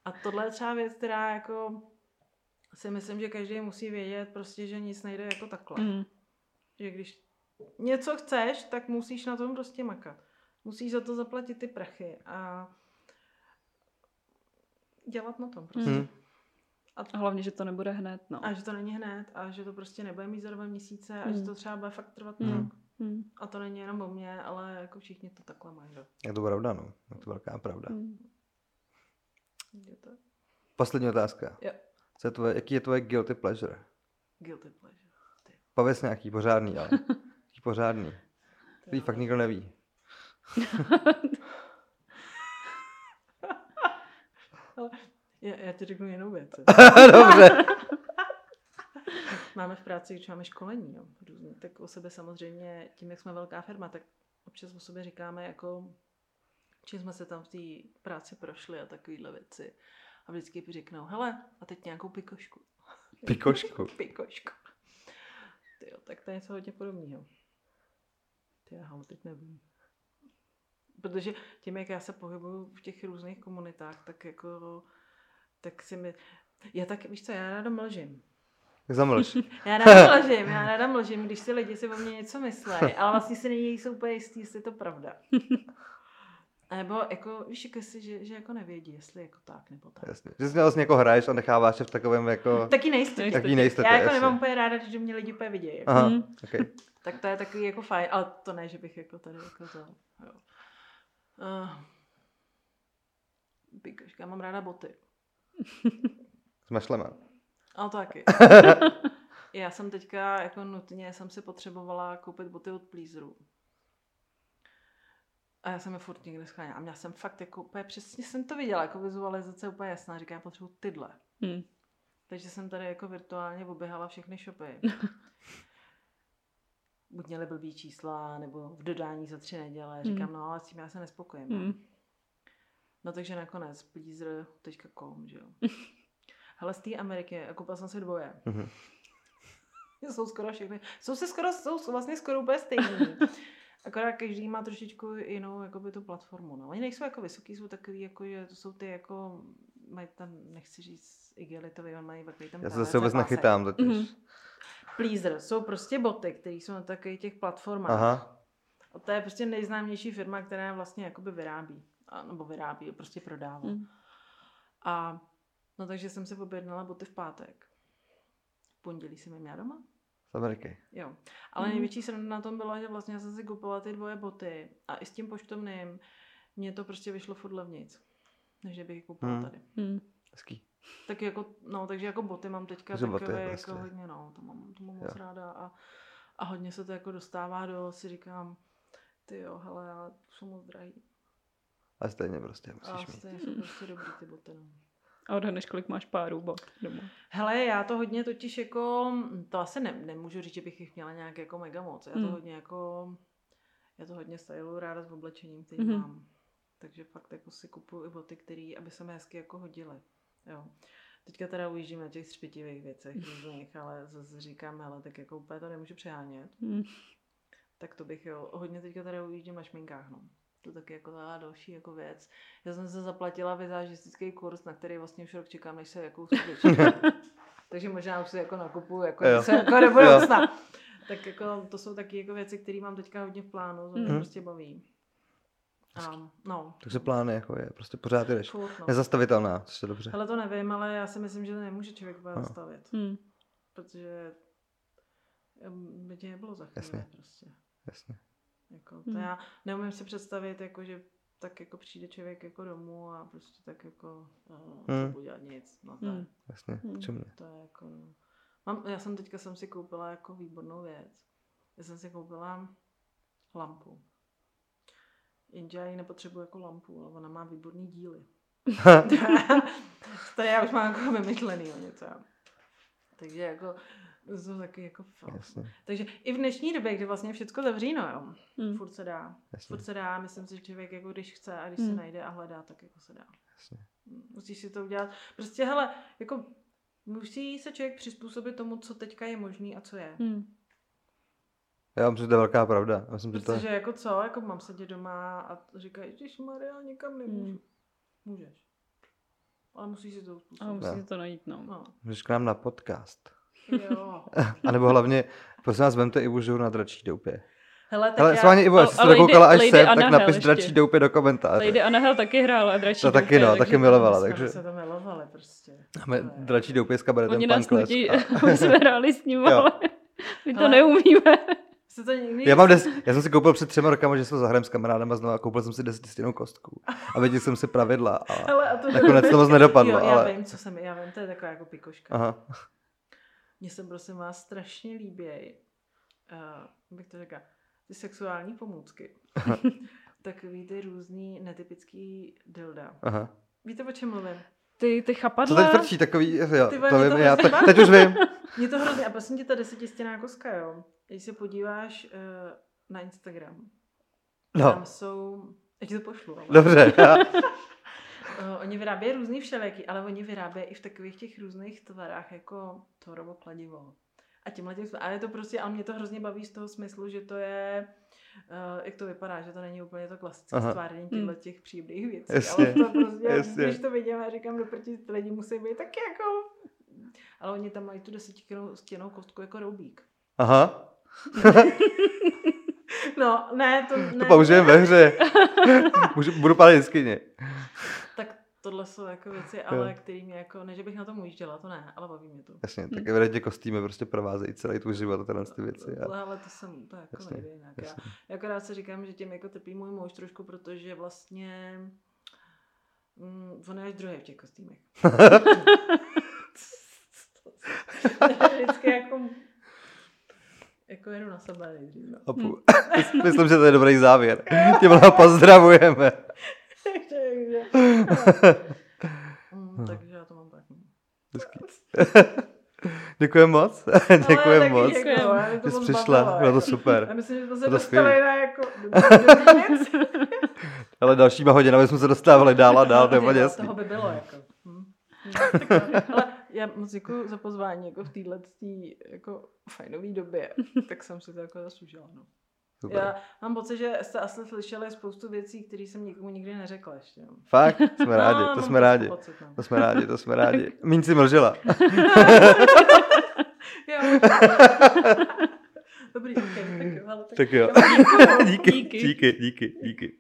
A tohle je třeba věc, která jako si myslím, že každý musí vědět prostě, že nic nejde jako takhle. Mm. Že když něco chceš, tak musíš na tom prostě makat. Musíš za to zaplatit ty prachy a dělat na tom prostě. Hmm. A hlavně, že to nebude hned, no. A že to není hned a že to prostě nebude mít za dva měsíce a Hmm. že to třeba bude fakt trvat Hmm. rok. Mm. A to není jenom o mě, ale jako všichni to takhle mají. Je to pravda, no. Je to velká pravda. Mm. Je to Poslední otázka. Jo. Co je tvoje, jaký je tvoje guilty pleasure? guilty pleasure. Ty, Pověz nějaký pořádný, ale. Jaký pořádný. ty Který fakt nikdo neví. Já, já ti řeknu jinou věc. Dobře. Máme v práci, když máme školení, jo, různý, tak o sebe samozřejmě, tím, jak jsme velká firma, tak občas o sobě říkáme, jako, čím jsme se tam v té práci prošli a takovéhle věci. A vždycky řeknou, hele, a teď nějakou pikošku. Pikošku. pikošku. Ty jo, tak to je něco hodně podobného. Ty já ho teď nevím. Protože tím, jak já se pohybuju v těch různých komunitách, tak jako, tak si mi, já tak, víš co, já ráda mlžím. Zamlž. Já ráda mlžím, já ráda mlžím, když si lidi si o mě něco myslí, ale vlastně si není jsou úplně jistý, jestli je to pravda. A nebo jako, víš, jako si, že, že jako nevědí, jestli jako tak nebo tak. Jasně. Že jsi vlastně jako hraješ a necháváš se v takovém jako... Taky nejistý. Taký nejistotě, Já jako jasně. nemám úplně ráda, že mě lidi úplně vidějí. Aha, Mm. okay. Tak to je takový jako fajn, ale to ne, že bych jako tady jako to, jo. Uh, já mám ráda boty. S mašlema. Ale to taky. Já jsem teďka jako nutně jsem si potřebovala koupit boty od Pleaseru. A já jsem je furt někde scháněla. A měla jsem fakt jako úplně přesně jsem to viděla, jako vizualizace úplně jasná. Říkám, já potřebuji tyhle. Mm. Takže jsem tady jako virtuálně oběhala všechny shopy. Buď měli blbý čísla, nebo v dodání za tři neděle. Říkám, Hmm. no ale s tím já se nespokojím. Mm. No takže nakonec pleaser.com, že jo. Hele, z té Ameriky, a koupila jsem si dvoje. Mhm. jsou skoro všechny, jsou se skoro, jsou vlastně skoro úplně stejný. Akorát každý má trošičku jinou jakoby, tu platformu. No. Oni nejsou jako vysoký, jsou takový, jako, že to jsou ty jako, mají tam, nechci říct igelitový, ale mají takový tam Já se zase vůbec pásek. nechytám totiž. Mhm. Pleaser, jsou prostě boty, které jsou na takových těch platformách. Aha. A to je prostě nejznámější firma, která je vlastně jakoby vyrábí. A, nebo vyrábí, prostě prodává. Mm. A no takže jsem si objednala boty v pátek. pondělí jsem je měla doma. Z Ameriky. Jo. Ale Mhm. největší sranda na tom bylo, že vlastně já jsem si kupovala ty dvoje boty a i s tím poštovným mně to prostě vyšlo furt levnic, než kdybych je koupila Hmm. tady. Hezký. Tak jako, no, takže jako boty mám teďka Takže boty takové prostě. jako hodně, no, to mám, to mám moc ráda a, a hodně se to jako dostává do, si říkám, ty jo, hele, ale jsou moc drahý. Ale stejně prostě A musíš mít. stejně jsou prostě dobrý ty boty, no. A odhadneš, kolik máš párů bot doma. Hele, já to hodně totiž jako, to asi ne, nemůžu říct, že bych jich měla nějak jako mega moc. Já to Hmm. hodně jako, já to hodně styluju ráda s oblečením, který Mhm. mám. Takže fakt jako si kupuju i boty, které, aby se mi hezky jako hodily. Jo. Teďka teda ujíždím na těch třpitivých věcech různých, ale zase říkám, ale tak jako úplně to nemůžu přehánět. Hmm. Tak to bych jo, hodně teďka teda ujíždím na šminkách, no. To taky jako taková další jako věc. Já jsem se zaplatila vizážistický kurz, na který vlastně už rok čekám, než se jako. Takže možná už si jako nakupuju, jako, Jo. se, jako do budoucna. tak jako to jsou taky jako věci, které mám teďka hodně v plánu, to mě Mhm. prostě baví. A, no, Takže plány jako je, prostě pořád jdeš. furt, no. Nezastavitelná, což je dobře. Hele, to nevím, ale já si myslím, že to nemůže člověk úplně No. zastavit. Hmm. Protože by tě nebylo za chvíli Jasně. prostě. Jasně. Jako, to Hmm. já neumím si představit, jako, že tak jako přijde člověk jako domů a prostě tak jako uh, Hmm. udělat nic. No to, Hmm. hmm. Jasně, Hmm. k čemu ne? to je jako... no. Mám, já jsem teďka jsem si koupila jako výbornou věc. Já jsem si koupila lampu. Jenže já ji nepotřebuji jako lampu, ale ona má výborný díly. to já už mám jako vymyšlený o něco. Takže jako, to jsou taky jako. Jasně, Takže i v dnešní době, kdy vlastně všechno zavříno, jo, Hmm. furt se dá. jasně, Furt se dá, myslím si, že člověk jako když chce a když Hmm. najde a hledá, tak jako se dá. jasně. Musíš si to udělat. Prostě hele, jako musí se člověk přizpůsobit tomu, co teďka je možný a co je. Hmm. Já myslím, že to je velká pravda. Myslím, že to Protože je... jako co, jako mám sedět doma a říkají, že Maria, nikam nemůžu. Hmm. Můžeš. Ale musíš si to A uspůsobit. musíte Ne. to najít, no. No. Můžeš k nám na podcast. Jo. A nebo hlavně, prosím vás, vemte Ivu Žur na dračí doupě. Hele, tak Hele, já... schválně Ivo, Ale- jestli jste ale dokoukala Lady- až sem, tak napiš ještě. dračí doupě do komentáře. Lady Annahel taky hrála dračí To taky doupě, no, taky milovala, jsme takže se to milovali prostě. máme To dračí doupě s kabaretem Oni nás nutí, A- aby jsme hráli s ním, ale my to Ale- neumíme. Jste to někdy... Já, mám des, já jsem si koupil před třema rokama, že se to zahrajeme s kamarádem a znovu a koupil jsem si desetistěnou kostku. A věděl jsem si pravidla. A... Hele, a to Nakonec to moc nedopadlo, jo, já ale- vím, co jsem, já vím, to je taková jako pikoška. Aha. Mně se prosím vás strašně líběj, uh, bych to řekla, ty sexuální pomůcky. Takový ty různý netypický dilda. Aha. Víte, o čem mluvím? Ty, ty chapadla. teď frčí, takový, jo, Ty to vím, to já, baví. teď už vím. Mě to hrozně, a prosím tě, ta desetistěná koska, jo. Když se podíváš uh, na Instagram, No, tam jsou, já ti to pošlu, ale. dobře. Já, Uh, oni vyrábějí různý všelijaký, ale oni vyrábějí i v takových těch různých tvarách, jako tvorovo kladivo. A tímhle tím, ale je to prostě, ale mě to hrozně baví z toho smyslu, že to je, uh, jak to vypadá, že to není úplně to klasické Aha. stvárnění těchto těch příjemných věcí. Jasně, Ale to prostě, jasně. když to vidím a říkám do proti, ty lidi musí být taky jako... Ale oni tam mají tu desetistěnou kostku jako roubík. aha, No, ne, to ne. to použijeme ve hře. Můžu, budu pálit jeskyně. Tak tohle jsou jako věci, ale který mě jako, ne, že bych na tom ujížděla, to ne, ale baví mě to. Jasně, tak Hm. evidentně kostýmy prostě provázejí celý tvůj život a tyhle ty věci. A... Ale to jsem, to jako Jasně, nejde jinak. Jasně. já akorát si říkám, že tím jako trpí můj muž trošku, protože vlastně mm, on je až druhý v těch kostýmech. Vždycky jako jako jedu na sebe nejdřív. No. Apu. Myslím, že to je dobrý závěr. Tímhle pozdravujeme. takže, mm, takže já to mám tak. no. Hezký. Moc. Děkujem taky moc. to Že jsi přišla, bylo to jako. super. Já myslím, že jsme se To dostali na jako. Ale dalšíma hodinami jsme se dostávali dál a dál, to je jasný. Toho by bylo jako. Hm. Hm, tak. Ale já moc děkuji za pozvání jako v téhle jako fajnové době. Tak jsem si to jako zaslužila. No. Super. Já mám pocit, že jste asi slyšeli spoustu věcí, které jsem nikomu nikdy neřekla ještě. No. Fakt? Jsme rádi, No, to jsme rádi. Pocit, no. To jsme rádi, to jsme rádi. Míň si mlžela. Jo. Dobrý, okay, tak jo. Ale tak, Tak jo. Díky, Díky. díky, díky, díky.